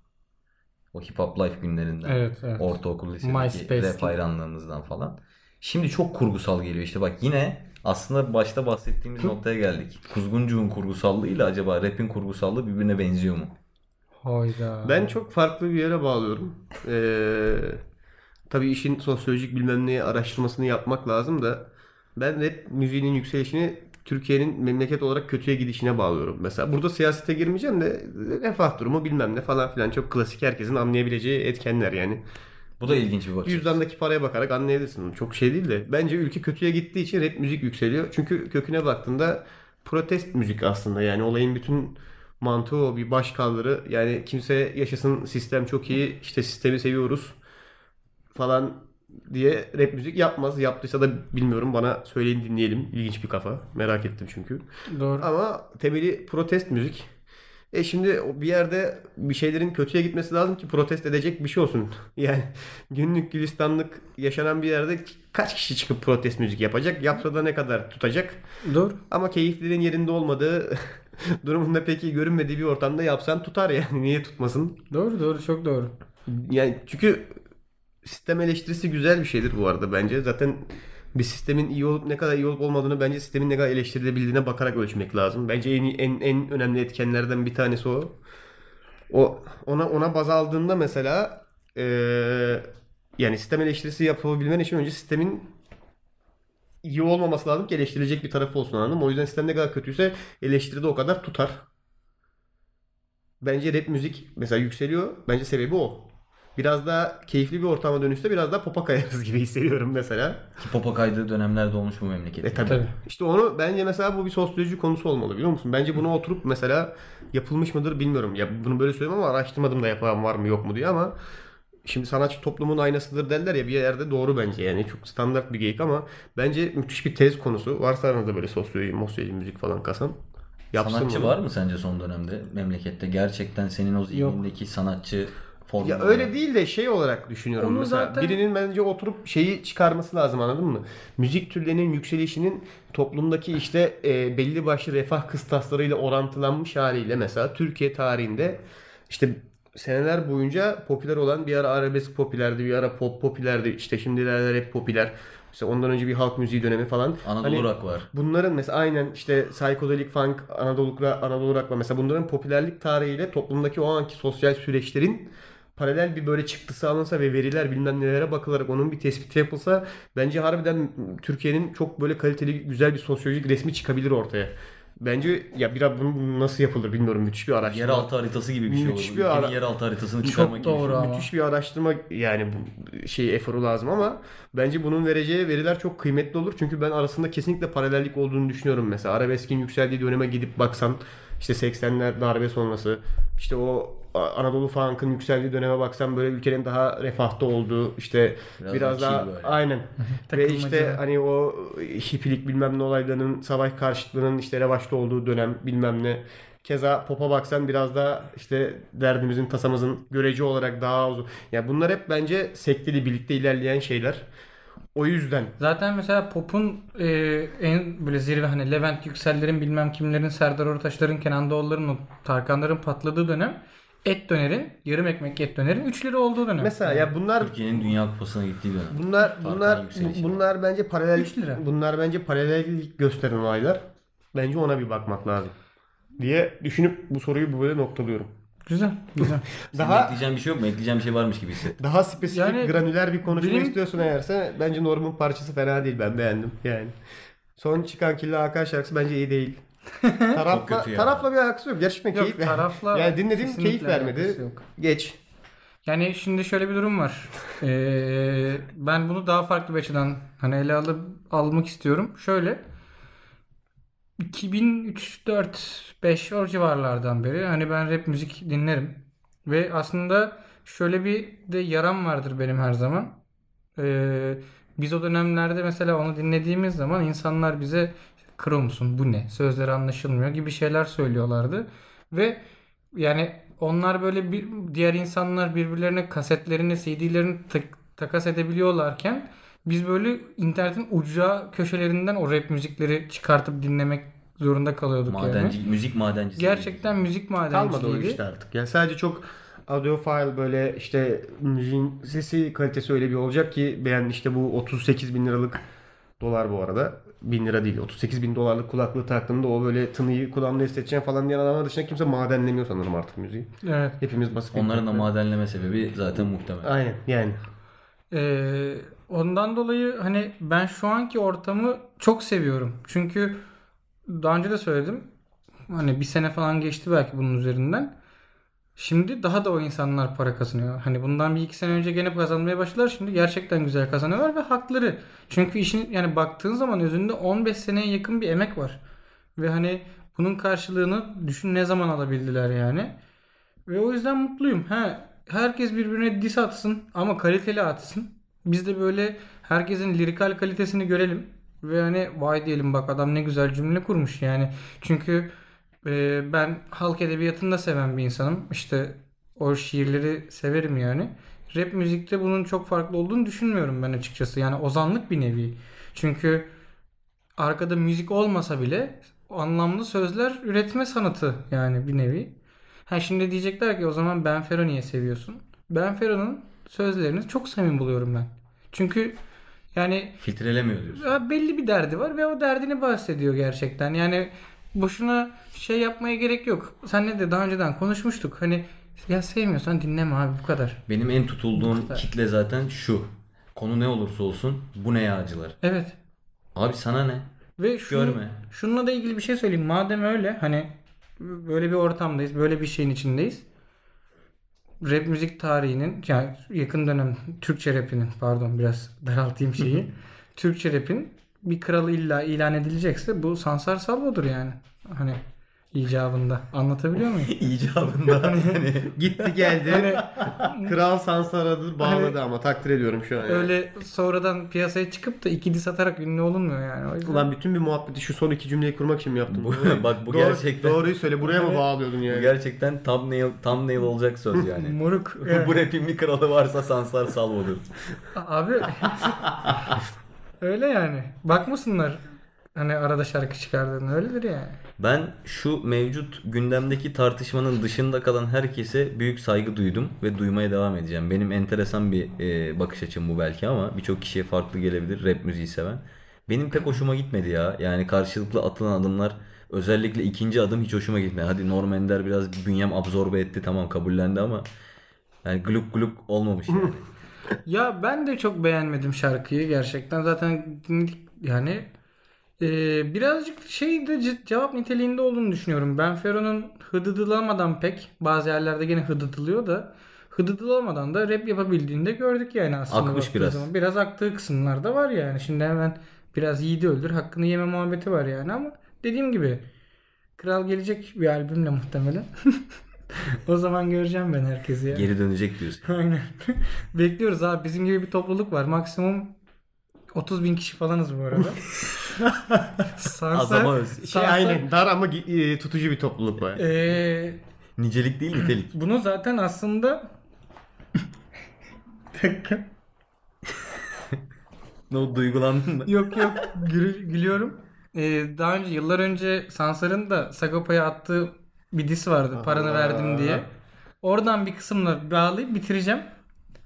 O hip hop life günlerinden. Evet, evet. Ortaokul lisedeki rap hayranlığımızdan falan. Şimdi çok kurgusal geliyor işte bak yine aslında başta bahsettiğimiz noktaya geldik. Kuzguncuğun kurgusallığıyla acaba rap'in kurgusallığı birbirine benziyor mu? Hayda. Ben çok farklı bir yere bağlıyorum. Ee, tabii işin sosyolojik bilmem neye araştırmasını yapmak lazım da ben rap müziğinin yükselişini Türkiye'nin memleket olarak kötüye gidişine bağlıyorum. Mesela burada siyasete girmeyeceğim de refah durumu bilmem ne falan filan çok klasik herkesin anlayabileceği etkenler yani. Bu da ilginç bir bakış. Cüzdandaki paraya bakarak anlayabilirsin. Çok şey değil de. Bence ülke kötüye gittiği için rap müzik yükseliyor. Çünkü köküne baktığında protest müzik aslında. Yani olayın bütün mantığı o bir baş kaldırı. Yani kimse yaşasın sistem çok iyi işte sistemi seviyoruz falan diye rap müzik yapmaz. Yaptıysa da bilmiyorum bana söyleyin dinleyelim. İlginç bir kafa. Merak ettim çünkü. Doğru. Ama temeli protest müzik. E şimdi bir yerde bir şeylerin kötüye gitmesi lazım ki protest edecek bir şey olsun. Yani günlük gülistanlık yaşanan bir yerde kaç kişi çıkıp protest müzik yapacak? Yapsa da ne kadar tutacak? Doğru. Ama keyiflerin yerinde olmadığı durumunda pek iyi görünmediği bir ortamda yapsan tutar yani. Niye tutmasın? Doğru doğru çok doğru. Yani çünkü sistem eleştirisi güzel bir şeydir bu arada bence. Zaten bir sistemin iyi olup ne kadar iyi olup olmadığını bence sistemin ne kadar eleştirilebildiğine bakarak ölçmek lazım. Bence en en en önemli etkenlerden bir tanesi o. O ona ona baz aldığında mesela eee, yani sistem eleştirisi yapabilmen için önce sistemin iyi olmaması lazım ki eleştirilecek bir tarafı olsun anladın mı? O yüzden sistem ne kadar kötüyse eleştiri de o kadar tutar. Bence rap müzik mesela yükseliyor. Bence sebebi o. Biraz daha keyifli bir ortama dönüşte biraz daha popa kayarız gibi hissediyorum mesela. Ki popa kaydığı dönemlerde olmuş bu memlekette. E tabii. Tabii. İşte onu bence mesela bu bir sosyoloji konusu olmalı biliyor musun? Bence buna oturup mesela yapılmış mıdır bilmiyorum. Ya bunu böyle söylüyorum ama araştırmadım da yapan var mı yok mu diye ama şimdi sanatçı toplumun aynasıdır derler ya bir yerde doğru bence yani çok standart bir geyik ama bence müthiş bir tez konusu. Varsa aranızda böyle sosyoloji, mosyoloji, müzik falan kasan. Yapsın Sanatçı bunu. var mı sence son dönemde memlekette? Gerçekten senin o zihnindeki sanatçı formu Ya öyle değil de şey olarak düşünüyorum Onu mesela. zaten- Birinin bence oturup şeyi çıkarması lazım anladın mı? Müzik türlerinin yükselişinin toplumdaki işte e, belli başlı refah kıstaslarıyla orantılanmış haliyle mesela Türkiye tarihinde işte seneler boyunca popüler olan bir ara arabesk popülerdi, bir ara pop popülerdi. işte şimdilerde rap popüler. Mesela ondan önce bir halk müziği dönemi falan. Anadolu Hani- rock var. Bunların mesela aynen işte psychedelic funk, Anadolu, Anadolu rock var. Mesela bunların popülerlik tarihiyle toplumdaki o anki sosyal süreçlerin paralel bir böyle çıktısı alınsa ve veriler bilmem nelere bakılarak onun bir tespiti yapılsa bence harbiden Türkiye'nin çok böyle kaliteli güzel bir sosyolojik resmi çıkabilir ortaya. Bence ya biraz bunu nasıl yapılır bilmiyorum müthiş bir araştırma. Yeraltı haritası gibi bir şey Müthiş olur. bir ara- yeraltı haritasını Çok çıkarmak bir doğru şey. ama. Müthiş bir araştırma yani bu şey eforu lazım ama bence bunun vereceği veriler çok kıymetli olur. Çünkü ben arasında kesinlikle paralellik olduğunu düşünüyorum. Mesela arabeskin yükseldiği döneme gidip baksan işte 80'ler darbe sonrası işte o Anadolu funk'ın yükseldiği döneme baksan böyle ülkenin daha refahta olduğu işte Biraz biraz, daha böyle. aynen ve işte hani o hippilik bilmem ne olaylarının savaş karşıtlığının işte revaçta olduğu dönem bilmem ne Keza pop'a baksan biraz daha işte derdimizin, tasamızın görece olarak daha uzun. Ya bunlar hep bence sekteli birlikte ilerleyen şeyler. O yüzden Zaten mesela pop'un e, en böyle zirve hani Levent Yükseller'in bilmem kimlerin Serdar Ortaçların Kenan Doğulu'ların o Tarkanların patladığı dönem et dönerin yarım ekmek et dönerin 3 lira olduğu dönem. mesela ya bunlar Türkiye'nin Dünya Kupası'na gittiği dönem. bunlar bunlar yükselişi. bunlar bence paralel Üç lira. bunlar bence paralellik gösteren olaylar. Bence ona bir bakmak lazım diye düşünüp bu soruyu bu böyle noktalıyorum. Güzel, güzel. Senin Daha ekleyeceğin bir şey yok mu? Ekleyeceğin bir şey varmış gibi hissettim. daha spesifik, Yani granüler bir konuşma benim- istiyorsun eğerse bence Norm'un parçası fena değil. Ben beğendim yani. Son çıkan Killa Hakan şarkısı bence iyi değil. tarafla, tarafla bir alakası yok. Gerçekten Yok, keyif tarafla Yani dinlediğim keyif vermedi. yok. Geç. Yani şimdi şöyle bir durum var. Ee, ben bunu daha farklı bir açıdan hani ele alıp almak istiyorum. Şöyle 2003 4 5 o civarlardan beri hani ben rap müzik dinlerim. Ve aslında şöyle bir de yaram vardır benim her zaman. Ee, biz o dönemlerde mesela onu dinlediğimiz zaman insanlar bize kro musun bu ne sözleri anlaşılmıyor gibi şeyler söylüyorlardı. Ve yani onlar böyle bir diğer insanlar birbirlerine kasetlerini, CD'lerini tak- takas edebiliyorlarken biz böyle internetin uca köşelerinden o rap müzikleri çıkartıp dinlemek zorunda kalıyorduk Madenci, yani. müzik madencisi. Gerçekten müzik Kalmadı o işte artık. Yani sadece çok audiophile böyle işte müziğin sesi kalitesi öyle bir olacak ki ben işte bu 38 bin liralık dolar bu arada. Bin lira değil. 38 bin dolarlık kulaklığı taktığımda o böyle tınıyı kulağımda hissedeceğim falan diyen adamlar dışında kimse madenlemiyor sanırım artık müziği. Evet. Hepimiz basit. Onların da madenleme sebebi zaten muhtemel. Aynen yani. Ee, ondan dolayı hani ben şu anki ortamı çok seviyorum. Çünkü daha önce de söyledim. Hani bir sene falan geçti belki bunun üzerinden. Şimdi daha da o insanlar para kazanıyor. Hani bundan bir iki sene önce gene kazanmaya başladılar. Şimdi gerçekten güzel kazanıyorlar ve hakları. Çünkü işin yani baktığın zaman özünde 15 seneye yakın bir emek var. Ve hani bunun karşılığını düşün ne zaman alabildiler yani. Ve o yüzden mutluyum. Ha, herkes birbirine diss atsın ama kaliteli atsın. Biz de böyle herkesin lirikal kalitesini görelim. Ve hani vay diyelim bak adam ne güzel cümle kurmuş yani. Çünkü e, ben halk edebiyatını da seven bir insanım. İşte o şiirleri severim yani. Rap müzikte bunun çok farklı olduğunu düşünmüyorum ben açıkçası. Yani ozanlık bir nevi. Çünkü arkada müzik olmasa bile anlamlı sözler üretme sanatı yani bir nevi. Ha şimdi diyecekler ki o zaman Ben Fero niye seviyorsun? Ben Fero'nun sözlerini çok samimi buluyorum ben. Çünkü yani Filtrelemiyor diyorsun. belli bir derdi var ve o derdini bahsediyor gerçekten. Yani boşuna şey yapmaya gerek yok. Senle de daha önceden konuşmuştuk. Hani ya sevmiyorsan dinleme abi bu kadar. Benim en tutulduğum kitle zaten şu. Konu ne olursa olsun bu ne yağcılar. Evet. Abi sana ne? Ve şunu, Görme. şununla da ilgili bir şey söyleyeyim. Madem öyle hani böyle bir ortamdayız, böyle bir şeyin içindeyiz. Rap müzik tarihinin yani yakın dönem Türkçe rapinin pardon biraz daraltayım şeyi. Türkçe rapin bir kralı illa ilan edilecekse bu Sansar Salvo'dur yani. Hani icabında. Anlatabiliyor muyum? İcabında hani Gitti geldi. Hani Kral Sansara'dır bağladı ama takdir ediyorum şu an. yani. öyle sonradan piyasaya çıkıp da ikili satarak ünlü olunmuyor yani. O yüzden Ulan bütün bir muhabbeti şu son iki cümleyi kurmak için mi yaptım? Bu- bak bu Doğru- gerçekten- Doğruyu söyle buraya mı bağlıyordun bu yani? gerçekten thumbnail, thumbnail olacak söz yani. moruk. yani. bu rapin bir kralı varsa Sansar Salvo'dur. Abi öyle yani. Bakmasınlar hani arada şarkı çıkardığını öyledir yani. Ben şu mevcut gündemdeki tartışmanın dışında kalan herkese büyük saygı duydum ve duymaya devam edeceğim. Benim enteresan bir e, bakış açım bu belki ama birçok kişiye farklı gelebilir rap müziği seven. Benim pek hoşuma gitmedi ya. Yani karşılıklı atılan adımlar özellikle ikinci adım hiç hoşuma gitmedi. Hadi Norm Ender biraz bünyem absorbe etti tamam kabullendi ama yani gluk gluk olmamış yani. Ya ben de çok beğenmedim şarkıyı gerçekten. Zaten dinledik yani. Ee, birazcık şey de ce- cevap niteliğinde olduğunu düşünüyorum. Ben Fero'nun hıdıdılamadan pek bazı yerlerde gene hıdıdılıyor da hıdıdılamadan da rap yapabildiğini de gördük yani aslında. Akmış biraz. Zaman. Biraz aktığı kısımlar da var yani. Şimdi hemen biraz yiğidi öldür hakkını yeme muhabbeti var yani ama dediğim gibi Kral gelecek bir albümle muhtemelen. o zaman göreceğim ben herkesi ya. Geri dönecek diyorsun. Aynen. Bekliyoruz abi. Bizim gibi bir topluluk var. Maksimum 30 bin kişi falanız bu arada. Sansa, Az ama öz. Şey Sansa- aynen dar ama e, tutucu bir topluluk var. Ee, Nicelik değil nitelik. bunu zaten aslında dakika. Ne o duygulandın mı? yok yok gülü- gülüyorum. Ee, daha önce yıllar önce Sansar'ın da Sagopa'ya attığı bir diss vardı. Paranı verdim diye. Oradan bir kısımla bağlayıp bitireceğim.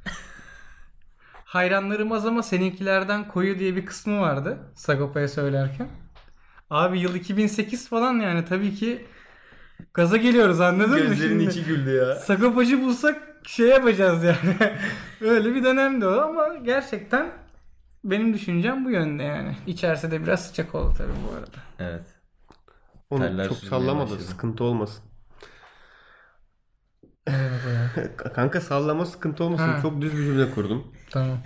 Hayranlarım az ama seninkilerden koyu diye bir kısmı vardı Sagopa'ya söylerken. Abi yıl 2008 falan yani tabii ki gaza geliyoruz anladın mı Gözlerinin şimdi? içi güldü ya. Sagopacı bulsak şey yapacağız yani. Öyle bir dönemdi o ama gerçekten benim düşüncem bu yönde yani. İçerisi de biraz sıcak oldu tabii bu arada. Evet. Onu Terler çok sallamadı. başladı. Sıkıntı olmasın. Kanka sallama sıkıntı olmasın. Ha. Çok düz bir cümle kurdum. tamam.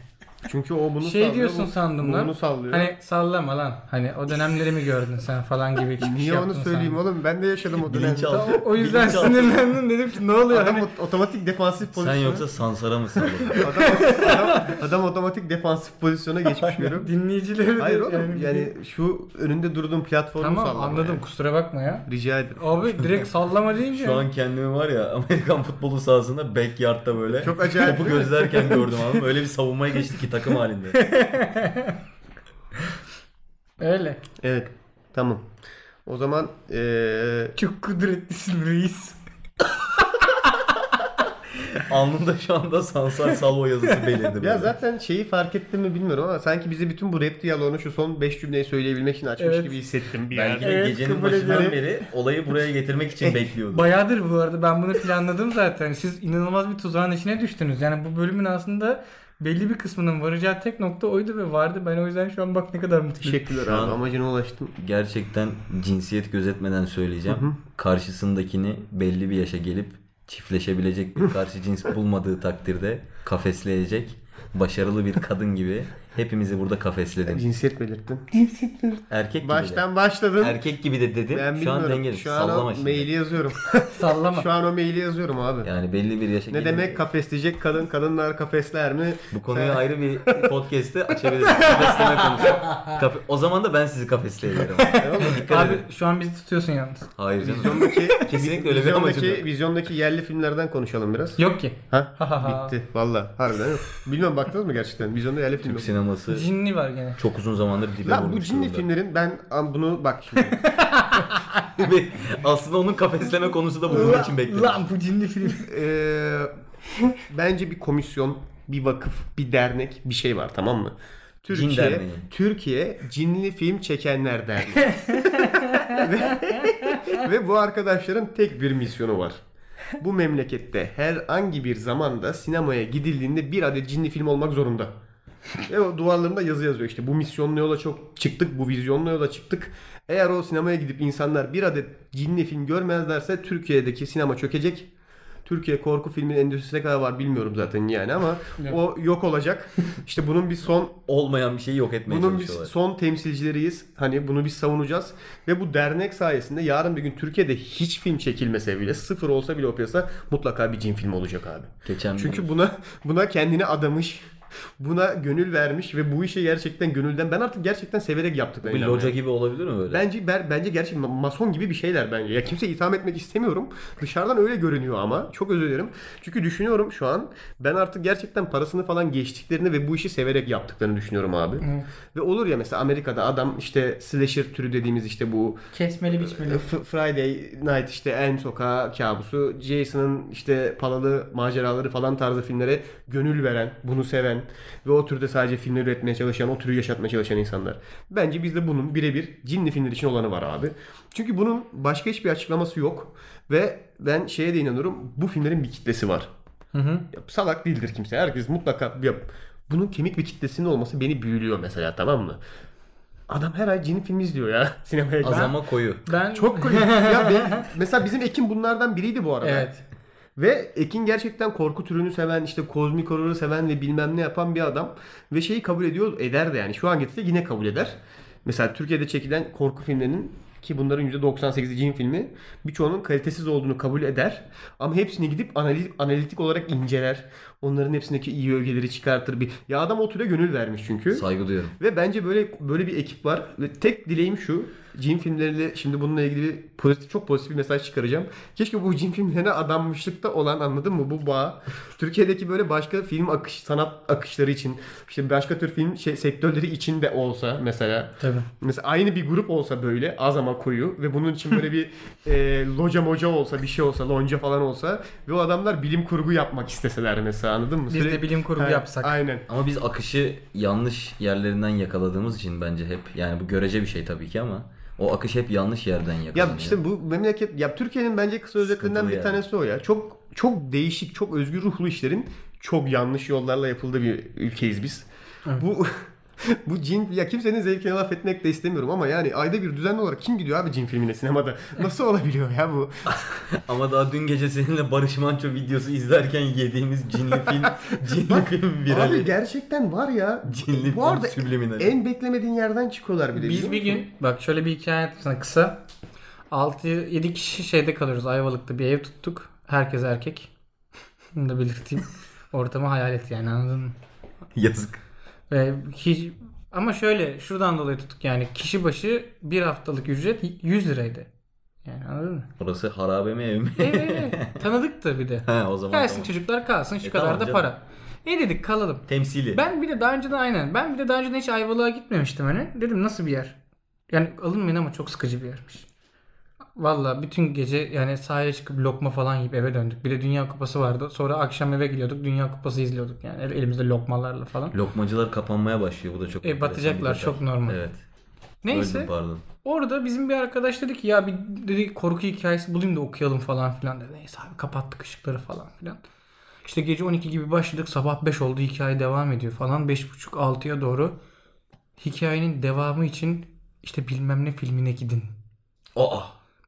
Çünkü o bunu Şey sallıyor. diyorsun bu- sandım lan. Bunu sallıyor. Hani sallama lan. Hani o dönemleri mi gördün sen falan gibi çıkış Niye onu söyleyeyim sandım. oğlum? Ben de yaşadım o dönemde. Bilinçaltı. O, o yüzden sinirlendim dedim ki ne oluyor? Adam Hani ot- otomatik defansif Sen pozisyona. yoksa Sansar'a mı salladın? adam, adam, adam otomatik defansif pozisyona geçmiş görüyorum. dinleyicileri de Hayır oğlum yani- yani şu önünde durduğum platformu Tamam sallama anladım yani. kusura bakma ya. Rica ederim. Abi direkt sallama deyince. Şu an kendimi var ya Amerikan futbolu sahasında backyard'da böyle Çok acayip topu gözlerken gördüm abi. Öyle bir savunmaya geçtik ki takım halinde. Öyle. Evet. Tamam. O zaman eee Çok kudretlisin reis. Alnımda şu anda Sansar Salvo yazısı belirdi. ya zaten şeyi fark ettim mi bilmiyorum ama sanki bizi bütün bu rap diyaloğunu şu son 5 cümleyi söyleyebilmek için açmış Evet. gibi hissettim bir Belki yerde. de Evet, gecenin başından ederim. beri olayı buraya getirmek için bekliyordum. Bayağıdır bu arada ben bunu planladım zaten. Siz inanılmaz bir tuzağın içine düştünüz. Yani bu bölümün aslında belli bir kısmının varacağı tek nokta oydu ve vardı. Ben o yüzden şu an bak ne kadar mutluyum. Teşekkürler Şu abi an- amacına ulaştım. Gerçekten cinsiyet gözetmeden söyleyeceğim. Karşısındakini belli bir yaşa gelip çiftleşebilecek bir karşı cins bulmadığı takdirde kafesleyecek başarılı bir kadın gibi hepimizi burada kafesledin. Cinsiyet belirttin. Erkek gibi Baştan de. başladın. Erkek gibi de dedin. Ben Şu an dengeli. Şu an Sallama o şimdi. maili yazıyorum. Sallama. Şu an o maili yazıyorum abi. Yani belli bir yaşa Ne demek kafesleyecek kadın, kadınlar kafesler mi? bu konuyu Sen- ayrı bir podcast'te açabiliriz. Kafesleme konusu. Kafe- o zaman da ben sizi kafesleyebilirim. Dikkat Abi edin. şu an bizi tutuyorsun yalnız. Hayır canım. Vizyondaki, Kesinlikle öyle bir amacım vizyondaki, yok. vizyondaki yerli filmlerden konuşalım biraz. Yok ki. Ha? Bitti. Valla. Harbiden yok. Bilmiyorum baktınız mı gerçekten? Vizyonda yerli film yok. Sineması Cinli var gene. çok uzun zamandır dibe Lan bu cinli durumda. filmlerin ben bunu bak şimdi. Aslında onun kafesleme konusu da bunun için bekledim. Lan bu cinli film. Eee, bence bir komisyon, bir vakıf, bir dernek bir şey var tamam mı? Türkiye, Derneği. Türkiye Cinli Film Çekenler Derneği. ve, ve bu arkadaşların tek bir misyonu var. Bu memlekette herhangi bir zamanda sinemaya gidildiğinde bir adet cinli film olmak zorunda. Ve o duvarlarında yazı yazıyor işte bu misyonlu yola çok çıktık, bu vizyonlu yola çıktık. Eğer o sinemaya gidip insanlar bir adet cinli film görmezlerse Türkiye'deki sinema çökecek. Türkiye korku filmin endüstrisi ne kadar var bilmiyorum zaten yani ama o yok olacak. İşte bunun bir son Olmayan bir şeyi yok etmeye bunun bir son temsilcileriyiz. Hani bunu biz savunacağız. Ve bu dernek sayesinde yarın bir gün Türkiye'de hiç film çekilmese bile sıfır olsa bile o piyasa mutlaka bir cin filmi olacak abi. Geçen Çünkü buna buna kendini adamış. Buna gönül vermiş ve bu işe gerçekten gönülden ben artık gerçekten severek yaptıklarına bir loca gibi olabilir mi böyle? Bence ber, bence gerçekten mason gibi bir şeyler bence. Ya kimse itham etmek istemiyorum. Dışarıdan öyle görünüyor ama çok özür dilerim. Çünkü düşünüyorum şu an ben artık gerçekten parasını falan geçtiklerini ve bu işi severek yaptıklarını düşünüyorum abi. Ve olur ya mesela Amerika'da adam işte slasher türü dediğimiz işte bu Kesmeli biçmeli. F- Friday Night işte Elm Sokağı kabusu, Jason'ın işte palalı maceraları falan tarzı filmlere gönül veren, bunu seven ve o türde sadece filmler üretmeye çalışan, o türü yaşatmaya çalışan insanlar. Bence bizde bunun birebir cinli filmler için olanı var abi. Çünkü bunun başka hiçbir açıklaması yok ve ben şeye de inanıyorum bu filmlerin bir kitlesi var. Hı hı. Ya, salak değildir kimse. Herkes mutlaka ya, bunun kemik bir kitlesinin olması beni büyülüyor mesela tamam mı? Adam her ay cin filmi izliyor ya sinemaya. Az gidip. ama koyu. Ben Çok komik. ya ben, mesela bizim Ekin bunlardan biriydi bu arada. Evet. Ve Ekin gerçekten korku türünü seven, işte kozmik horroru seven ve bilmem ne yapan bir adam. Ve şeyi kabul ediyor, eder de yani. Şu an gitse yine kabul eder. Mesela Türkiye'de çekilen korku filmlerinin ki bunların %98'i cin filmi birçoğunun kalitesiz olduğunu kabul eder. Ama hepsini gidip analitik, analitik olarak inceler. Onların hepsindeki iyi ögeleri çıkartır. Bir... Ya adam o türe gönül vermiş çünkü. Saygı duyuyorum. Ve bence böyle böyle bir ekip var. Ve tek dileğim şu. Cin filmleriyle şimdi bununla ilgili pozitif, çok pozitif bir mesaj çıkaracağım. Keşke bu cin filmlerine adanmışlıkta olan anladın mı bu bağ. Türkiye'deki böyle başka film akış sanat akışları için işte başka tür film şey, sektörleri için de olsa mesela. Tabii. Mesela aynı bir grup olsa böyle az ama koyu ve bunun için böyle bir e, loca moca olsa bir şey olsa lonca falan olsa ve o adamlar bilim kurgu yapmak isteseler mesela anladın mı? Biz de Sürekli- bilim kurgu Ha, yapsak. Aynen. Ama biz akışı yanlış yerlerinden yakaladığımız için bence hep yani bu görece bir şey tabii ki ama o akış hep yanlış yerden Ya yakalanıyor. işte bu memleket ya Türkiye'nin bence kısa özetlerinden bir yani. tanesi o ya. Çok çok değişik, çok özgür ruhlu işlerin çok yanlış yollarla yapıldığı bir ülkeyiz biz. Bu bu cin ya kimsenin zevkine laf etmek de istemiyorum ama yani ayda bir düzenli olarak kim gidiyor abi cin filmine sinemada? Nasıl olabiliyor ya bu? Ama daha dün gece seninle Barış Manço videosu izlerken yediğimiz cinli film, cinli film Abi virali. gerçekten var ya. Cinli bu film arada subliminal. en beklemediğin yerden çıkıyorlar bir de. Biz bir gün bak şöyle bir hikaye anlatayım sana kısa. 6-7 kişi şeyde kalıyoruz. Ayvalık'ta bir ev tuttuk. Herkes erkek. Bunu da belirteyim. Ortamı hayal et yani anladın mı? Yazık. Ve hiç, ama şöyle şuradan dolayı tuttuk yani kişi başı bir haftalık ücret 100 liraydı. Yani anladın mı? Orası harabe mi ev mi? Evet, tanıdık da bir de. He o zaman Gelsin tamam. çocuklar kalsın şu E, kadar tamam da canım. para. E dedik kalalım. Temsili. Ben bir de daha önceden aynen. Ben bir de daha önceden hiç Ayvalık'a gitmemiştim hani. Dedim nasıl bir yer? Yani alınmayın ama çok sıkıcı bir yermiş. Valla bütün gece yani sahaya çıkıp lokma falan yiyip eve döndük. Bir de Dünya Kupası vardı. Sonra akşam eve gidiyorduk. Dünya Kupası izliyorduk yani el- elimizde lokmalarla falan. Lokmacılar kapanmaya başlıyor. Bu da çok E, batacaklar, çok normal. Evet. Neyse. Öldüm pardon. Orada bizim bir arkadaş dedi ki ya bir dedi korku hikayesi bulayım da okuyalım falan filan dedi. Neyse abi kapattık ışıkları falan filan. İşte gece 12 gibi başladık sabah 5 oldu hikaye devam ediyor falan. 5.30-6'ya doğru hikayenin devamı için işte bilmem ne filmine gidin. Aa.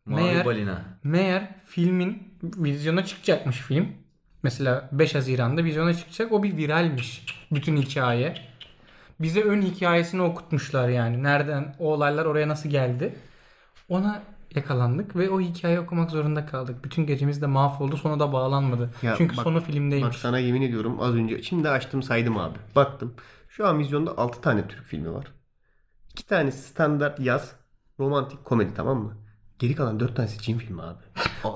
Mavi Meğer, balina. meğer filmin vizyona çıkacakmış film. Mesela 5 Haziran'da vizyona çıkacak. O bir viralmiş. Bütün hikaye. Bize ön hikayesini okutmuşlar yani. Nereden o olaylar oraya nasıl geldi. Ona yakalandık ve o hikayeyi okumak zorunda kaldık. Bütün gecemiz de mahvoldu. Sona da bağlanmadı. Ya Çünkü bak- sonu filmdeymiş. Bak sana yemin ediyorum az önce şimdi açtım saydım abi. Baktım. Şu an vizyonda 6 tane Türk filmi var. 2 tanesi standart yaz. Romantik komedi tamam mı? Geri kalan 4 tanesi cin filmi abi.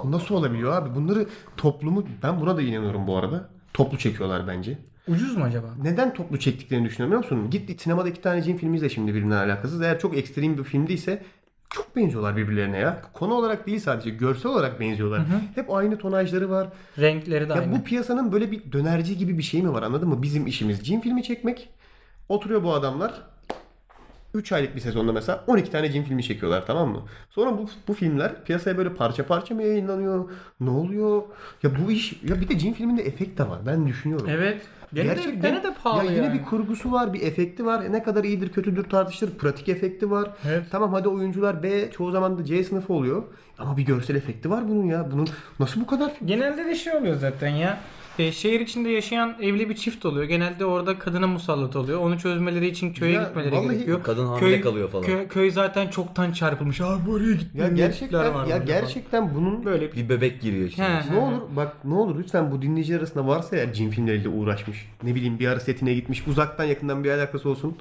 Nasıl olabiliyor abi? Bunları toplumu ben buna da inanıyorum bu arada. Toplu çekiyorlar bence. Ucuz mu acaba? Neden toplu çektiklerini düşünüyorum biliyor musun? Git sinemada iki tane cin filmi izle şimdi birbirine alakasız. Eğer çok ekstrem bir film değilse çok benziyorlar birbirlerine ya. Konu olarak değil sadece görsel olarak benziyorlar. Hep aynı tonajları var. Renkleri de Ya aynı. bu piyasanın böyle bir dönerci gibi bir şey mi var anladın mı? Bizim işimiz cin filmi çekmek. Oturuyor bu adamlar 3 aylık bir sezonda mesela 12 tane cin filmi çekiyorlar tamam mı? Sonra bu, bu filmler piyasaya böyle parça parça mı yayınlanıyor? Ne oluyor? Ya bu iş ya bir de cin filminde efekt de var. Ben düşünüyorum. Evet. Gene de, gene de pahalı ya yine yani. bir kurgusu var, bir efekti var. Ne kadar iyidir, kötüdür tartışılır. Pratik efekti var. Evet. Tamam hadi oyuncular B, çoğu zaman da C sınıfı oluyor. Ama bir görsel efekti var bunun ya. Bunun nasıl bu kadar Genelde de şey oluyor zaten ya. E, şehir içinde yaşayan evli bir çift oluyor. Genelde orada kadına musallat oluyor. Onu çözmeleri için köye Ya gitmeleri gerekiyor. Kadın hamile kalıyor falan. Köy, köy zaten çoktan çarpılmış. Abi oraya ya gitmem gerçekten var ya gerçekten bunun falan. böyle bir Bir bebek giriyor içine. He. Ne olur bak ne olur lütfen bu dinleyiciler arasında varsa eğer cin filmleriyle uğraşmış. Ne bileyim bir ara setine gitmiş. Uzaktan yakından bir alakası olsun.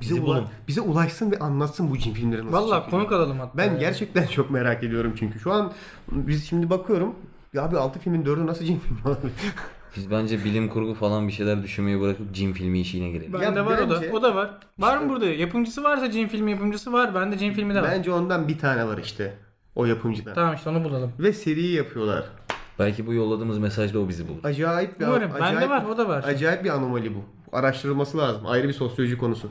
Bize, Bizi ula- bulun. bize ulaşsın ve anlatsın bu cin filmleri nasıl Vallahi çekiliyor. konuk alalım hatta. Ben ya. gerçekten çok merak ediyorum çünkü. Şu an biz şimdi bakıyorum. Ya abi 6 filmin 4'ü nasıl cin filmi olabilir? Biz bence bilim kurgu falan bir şeyler düşünmeyi bırakıp cin filmi işine girelim. Bende Ya var o bence- da. O da var. Var mı burada? Yapımcısı varsa cin filmi yapımcısı var. Bende cin filmi de var. Bence ondan bir tane var işte. O yapımcıda. Tamam işte onu bulalım. Ve seri yapıyorlar. Belki bu yolladığımız mesajda o bizi bulur. Acayip bir Umarım. acayip, Bende var o da var. Acayip bir anomali bu. Araştırılması lazım. Ayrı bir sosyoloji konusu.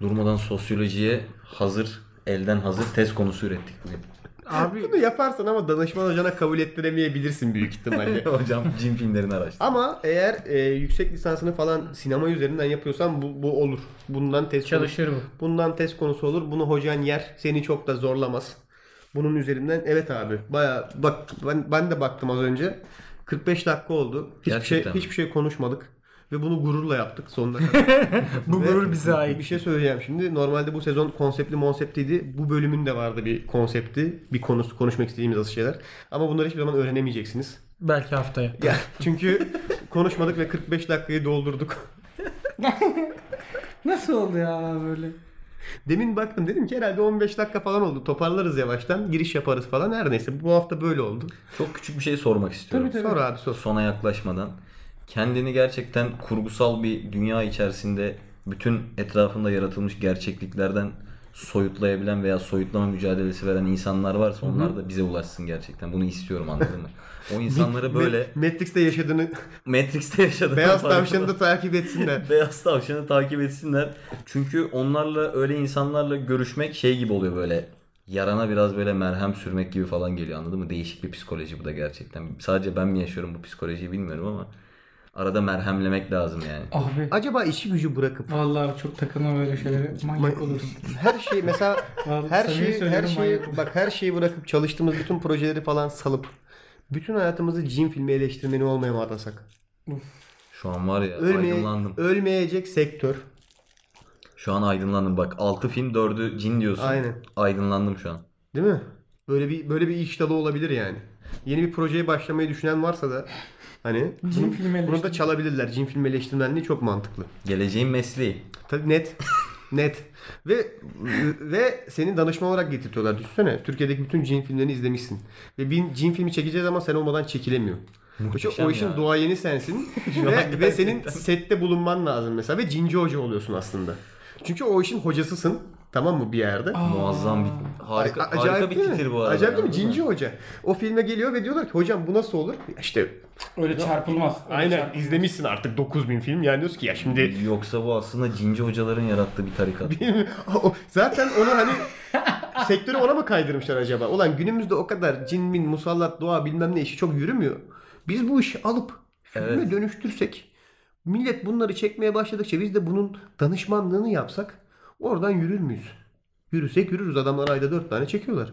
Durmadan sosyolojiye hazır, elden hazır test konusu ürettik bugün. Abi Bunu yaparsan ama danışman hocana kabul ettiremeyebilirsin büyük ihtimalle. Hocam cin filmlerini araştır. Ama eğer e, yüksek lisansını falan sinema üzerinden yapıyorsan bu, bu olur. Bundan test çalışır bu. konusu, bundan test konusu olur. Bunu hocan yer. Seni çok da zorlamaz. Bunun üzerinden evet abi. Baya bak ben, ben de baktım az önce. 45 dakika oldu. Hiçbir şey Gerçekten mi? hiçbir şey konuşmadık ve bunu gururla yaptık sonuna kadar. Bu Ve gurur bize ait. Bir şey söyleyeceğim şimdi. Normalde bu sezon konseptli konseptliydi. Bu bölümün de vardı bir konsepti. Bir konusu konuşmak istediğimiz az şeyler. Ama bunları hiçbir zaman öğrenemeyeceksiniz. Belki haftaya. Ya çünkü konuşmadık ve 45 dakikayı doldurduk. Nasıl oldu ya böyle? Demin baktım dedim ki herhalde 15 dakika falan oldu. Toparlarız yavaştan. Giriş yaparız falan. Her neyse bu hafta böyle oldu. Çok küçük bir şey sormak istiyorum. Tabii, tabii. Sor abi sor. Sona yaklaşmadan. Kendini gerçekten kurgusal bir dünya içerisinde bütün etrafında yaratılmış gerçekliklerden soyutlayabilen veya soyutlama mücadelesi veren insanlar varsa onlar da bize ulaşsın gerçekten. Bunu istiyorum anladın mı? O insanları böyle Ma- Matrix'te yaşadığını Matrix'te yaşadığını beyaz tavşanı da takip etsinler. Beyaz tavşanı takip etsinler. Çünkü onlarla öyle insanlarla görüşmek şey gibi oluyor böyle. Yarana biraz böyle merhem sürmek gibi falan geliyor anladın mı? Değişik bir psikoloji bu da gerçekten. Sadece ben mi yaşıyorum bu psikolojiyi bilmiyorum ama arada merhemlemek lazım yani. Abi. Acaba işi gücü bırakıp Vallahi çok takılma böyle şeylere. Manyak Ma- olursun. her şey mesela Vallahi her samimi şeyi her söylüyorum, şeyi manyak bak her şeyi bırakıp çalıştığımız bütün projeleri falan salıp bütün hayatımızı cin filmi eleştirmeni olmaya mı adasak? Şu an var ya Ölmeye, aydınlandım. ölmeyecek sektör. Şu an aydınlandım. Bak 6 film 4'ü cin diyorsun. Aynen. Aydınlandım şu an. Değil mi? Böyle bir böyle bir iş dalı olabilir yani. Yeni bir projeye başlamayı düşünen varsa da hani Cin bunu, bunu da çalabilirler. Cin filmi eleştirmenliği çok mantıklı. Geleceğin mesleği. Tabii net. net. Ve ve seni danışman olarak getirtiyorlar. Düşünsene. Türkiye'deki bütün cin filmlerini izlemişsin. Ve bir cin filmi çekeceğiz ama sen olmadan çekilemiyor. Muhteşem o işin ya. duayeni sensin. Ve, ve senin sette bulunman lazım mesela. Ve cinci hoca oluyorsun aslında. Çünkü o işin hocasısın. Tamam mı bir yerde? Muazzam bir harika, A- acayip harika bir değil mi? titir bu arada. Acayip değil mi? Cinci hoca. O filme geliyor ve diyorlar ki hocam bu nasıl olur? İşte Öyle çarpılmaz. Öyle aynen çarpılmaz. izlemişsin artık 9000 film. Yani diyorsun ki ya şimdi Yoksa bu aslında cinci hocaların yarattığı bir tarikat. O- Zaten onu hani sektörü ona mı kaydırmışlar acaba? Ulan günümüzde o kadar cin min, musallat, dua bilmem ne işi çok yürümüyor. Biz bu işi alıp filme Evet. dönüştürsek millet bunları çekmeye başladıkça biz de bunun danışmanlığını yapsak oradan yürür müyüz? Yürüsek yürürüz. Adamlar ayda dört tane çekiyorlar.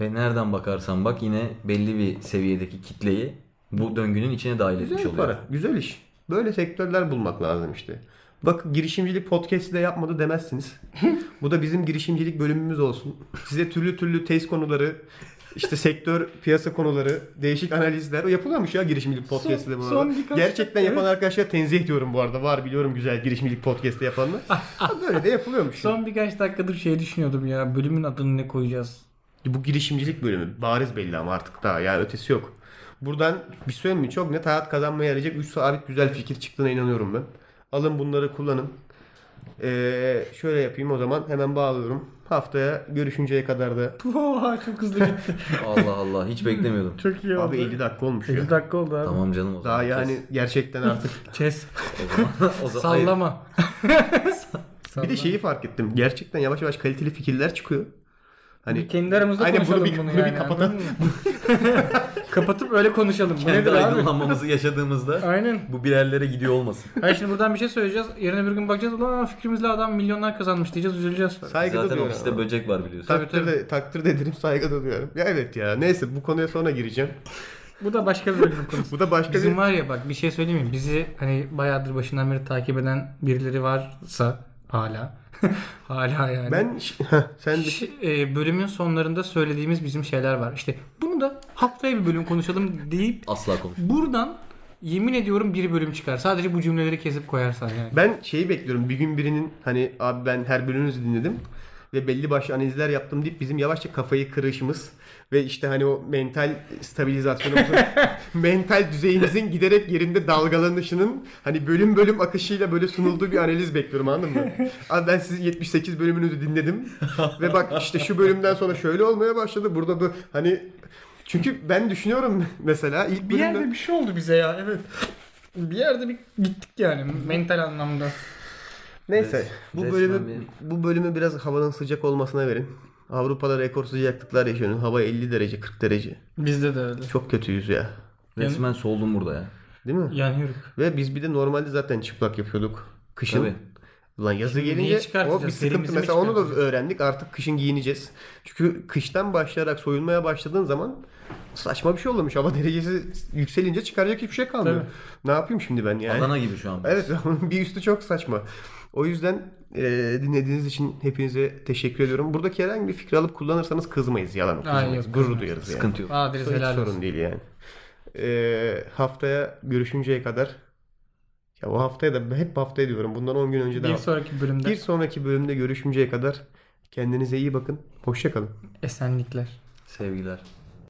Ve nereden bakarsan bak yine belli bir seviyedeki kitleyi bu döngünün içine dahil etmiş Güzel oluyor. para. Güzel iş. Böyle sektörler bulmak lazım işte. Bak girişimcilik podcast'i de yapmadı demezsiniz. Bu da bizim girişimcilik bölümümüz olsun. Size türlü türlü test konuları, işte sektör, piyasa konuları, değişik analizler. O yapılıyormuş ya girişimcilik podcast'i de bu son arada. birkaç- Gerçekten yapan arkadaşlara tenzih ediyorum bu arada. Var biliyorum güzel girişimcilik podcast'i yapanlar. Böyle de yapılıyormuş. Son birkaç dakikadır şey düşünüyordum ya. Bölümün adını ne koyacağız? Bu girişimcilik bölümü bariz belli ama artık daha yani ötesi yok. Buradan bir söyleyeyim mi? Çok net hayat kazanmaya yarayacak 3 sabit güzel fikir çıktığına inanıyorum ben. Alın bunları kullanın. Ee, şöyle yapayım o zaman hemen bağlıyorum. Haftaya görüşünceye kadar da Oha, çok hızlı gitti. Allah Allah hiç beklemiyordum. çok iyi oldu. abi 50 dakika olmuş ya. 50 dakika oldu abi. tamam canım o zaman. Daha yani gerçekten artık. Kes. O zaman, o zaman. Sallama. bir de şeyi fark ettim. Gerçekten yavaş yavaş kaliteli fikirler çıkıyor. Hani kendi aramızda Aynen, bunu konuşalım bir- bunu, bunu bir yani. kapatalım. Kapatıp öyle konuşalım. Bu Kendi nedir abi? aydınlanmamızı yaşadığımızda Aynen. bu bir yerlere gidiyor olmasın. Hayır şimdi buradan bir şey söyleyeceğiz. Yarın öbür gün bakacağız. Ulan fikrimizle adam milyonlar kazanmış diyeceğiz. Üzüleceğiz. saygı Zaten duyuyorum. ofiste böcek var biliyorsun. Tabii, Takdir de, takdir de ederim saygı da duyuyorum. Ya evet ya neyse bu konuya sonra gireceğim. Bu da başka bir bölümün konusu. Bu da başka Bizim bir... var ya bak bir şey söyleyeyim mi? Bizi hani bayağıdır başından beri takip eden birileri varsa hala hala yani. Ben sen de Ş- e, bölümün sonlarında söylediğimiz bizim şeyler var. İşte bunu da haftaya bir bölüm konuşalım deyip Asla konuş. buradan yemin ediyorum bir bölüm çıkar. Sadece bu cümleleri kesip koyarsan yani. Ben şeyi bekliyorum. Bir gün birinin hani abi ben her bölümünüzü dinledim ve belli başlı analizler yaptım deyip bizim yavaşça kafayı kırışımız ve işte hani o mental stabilizasyonumuzun mental düzeyimizin giderek yerinde dalgalanışının hani bölüm bölüm akışıyla böyle sunulduğu bir analiz bekliyorum anladın mı? Abi ben sizin 78 bölümünüzü dinledim ve bak işte şu bölümden sonra şöyle olmaya başladı. Burada bu hani çünkü ben düşünüyorum mesela ilk Bir bölümden yerde bir şey oldu bize ya evet. Bir yerde bir gittik yani mental anlamda. Neyse Res- bu resmen bölümü bir- bu bölümü biraz havanın sıcak olmasına verin. Avrupa'da rekor sıcaklıklar yaşanıyor. Hava 50 derece 40 derece. Bizde de öyle. Çok kötüyüz ya. Resmen soldum burada ya. Değil mi? Yanıyoruz. Ve biz bir de normalde zaten çıplak yapıyorduk. Kışın. Tabii. Ulan yazı Şimdi gelince o bir sıkıntı. Mesela onu da öğrendik. Artık kışın giyineceğiz. Çünkü kıştan başlayarak soyunmaya başladığın zaman saçma bir şey olmuş. Hava derecesi yükselince çıkaracak hiçbir şey kalmıyor. Tabii. Ne yapayım şimdi ben yani? Adana gibi şu an. Evet bir üstü çok saçma. O yüzden e, dinlediğiniz için hepinize teşekkür ediyorum. Buradaki herhangi bir fikri alıp kullanırsanız kızmayız. Yalan Ay, okuyamayız. yok, Gurur kızmayız. duyarız yani. Sıkıntı yok. Adres Hiç helal sorun olsun. değil yani. E, haftaya görüşünceye kadar ya o haftaya da hep haftaya diyorum. Bundan 10 gün önce Bir daha. sonraki bölümde Bir sonraki bölümde görüşünceye kadar kendinize iyi bakın. Hoşçakalın. esenlikler. Sevgiler.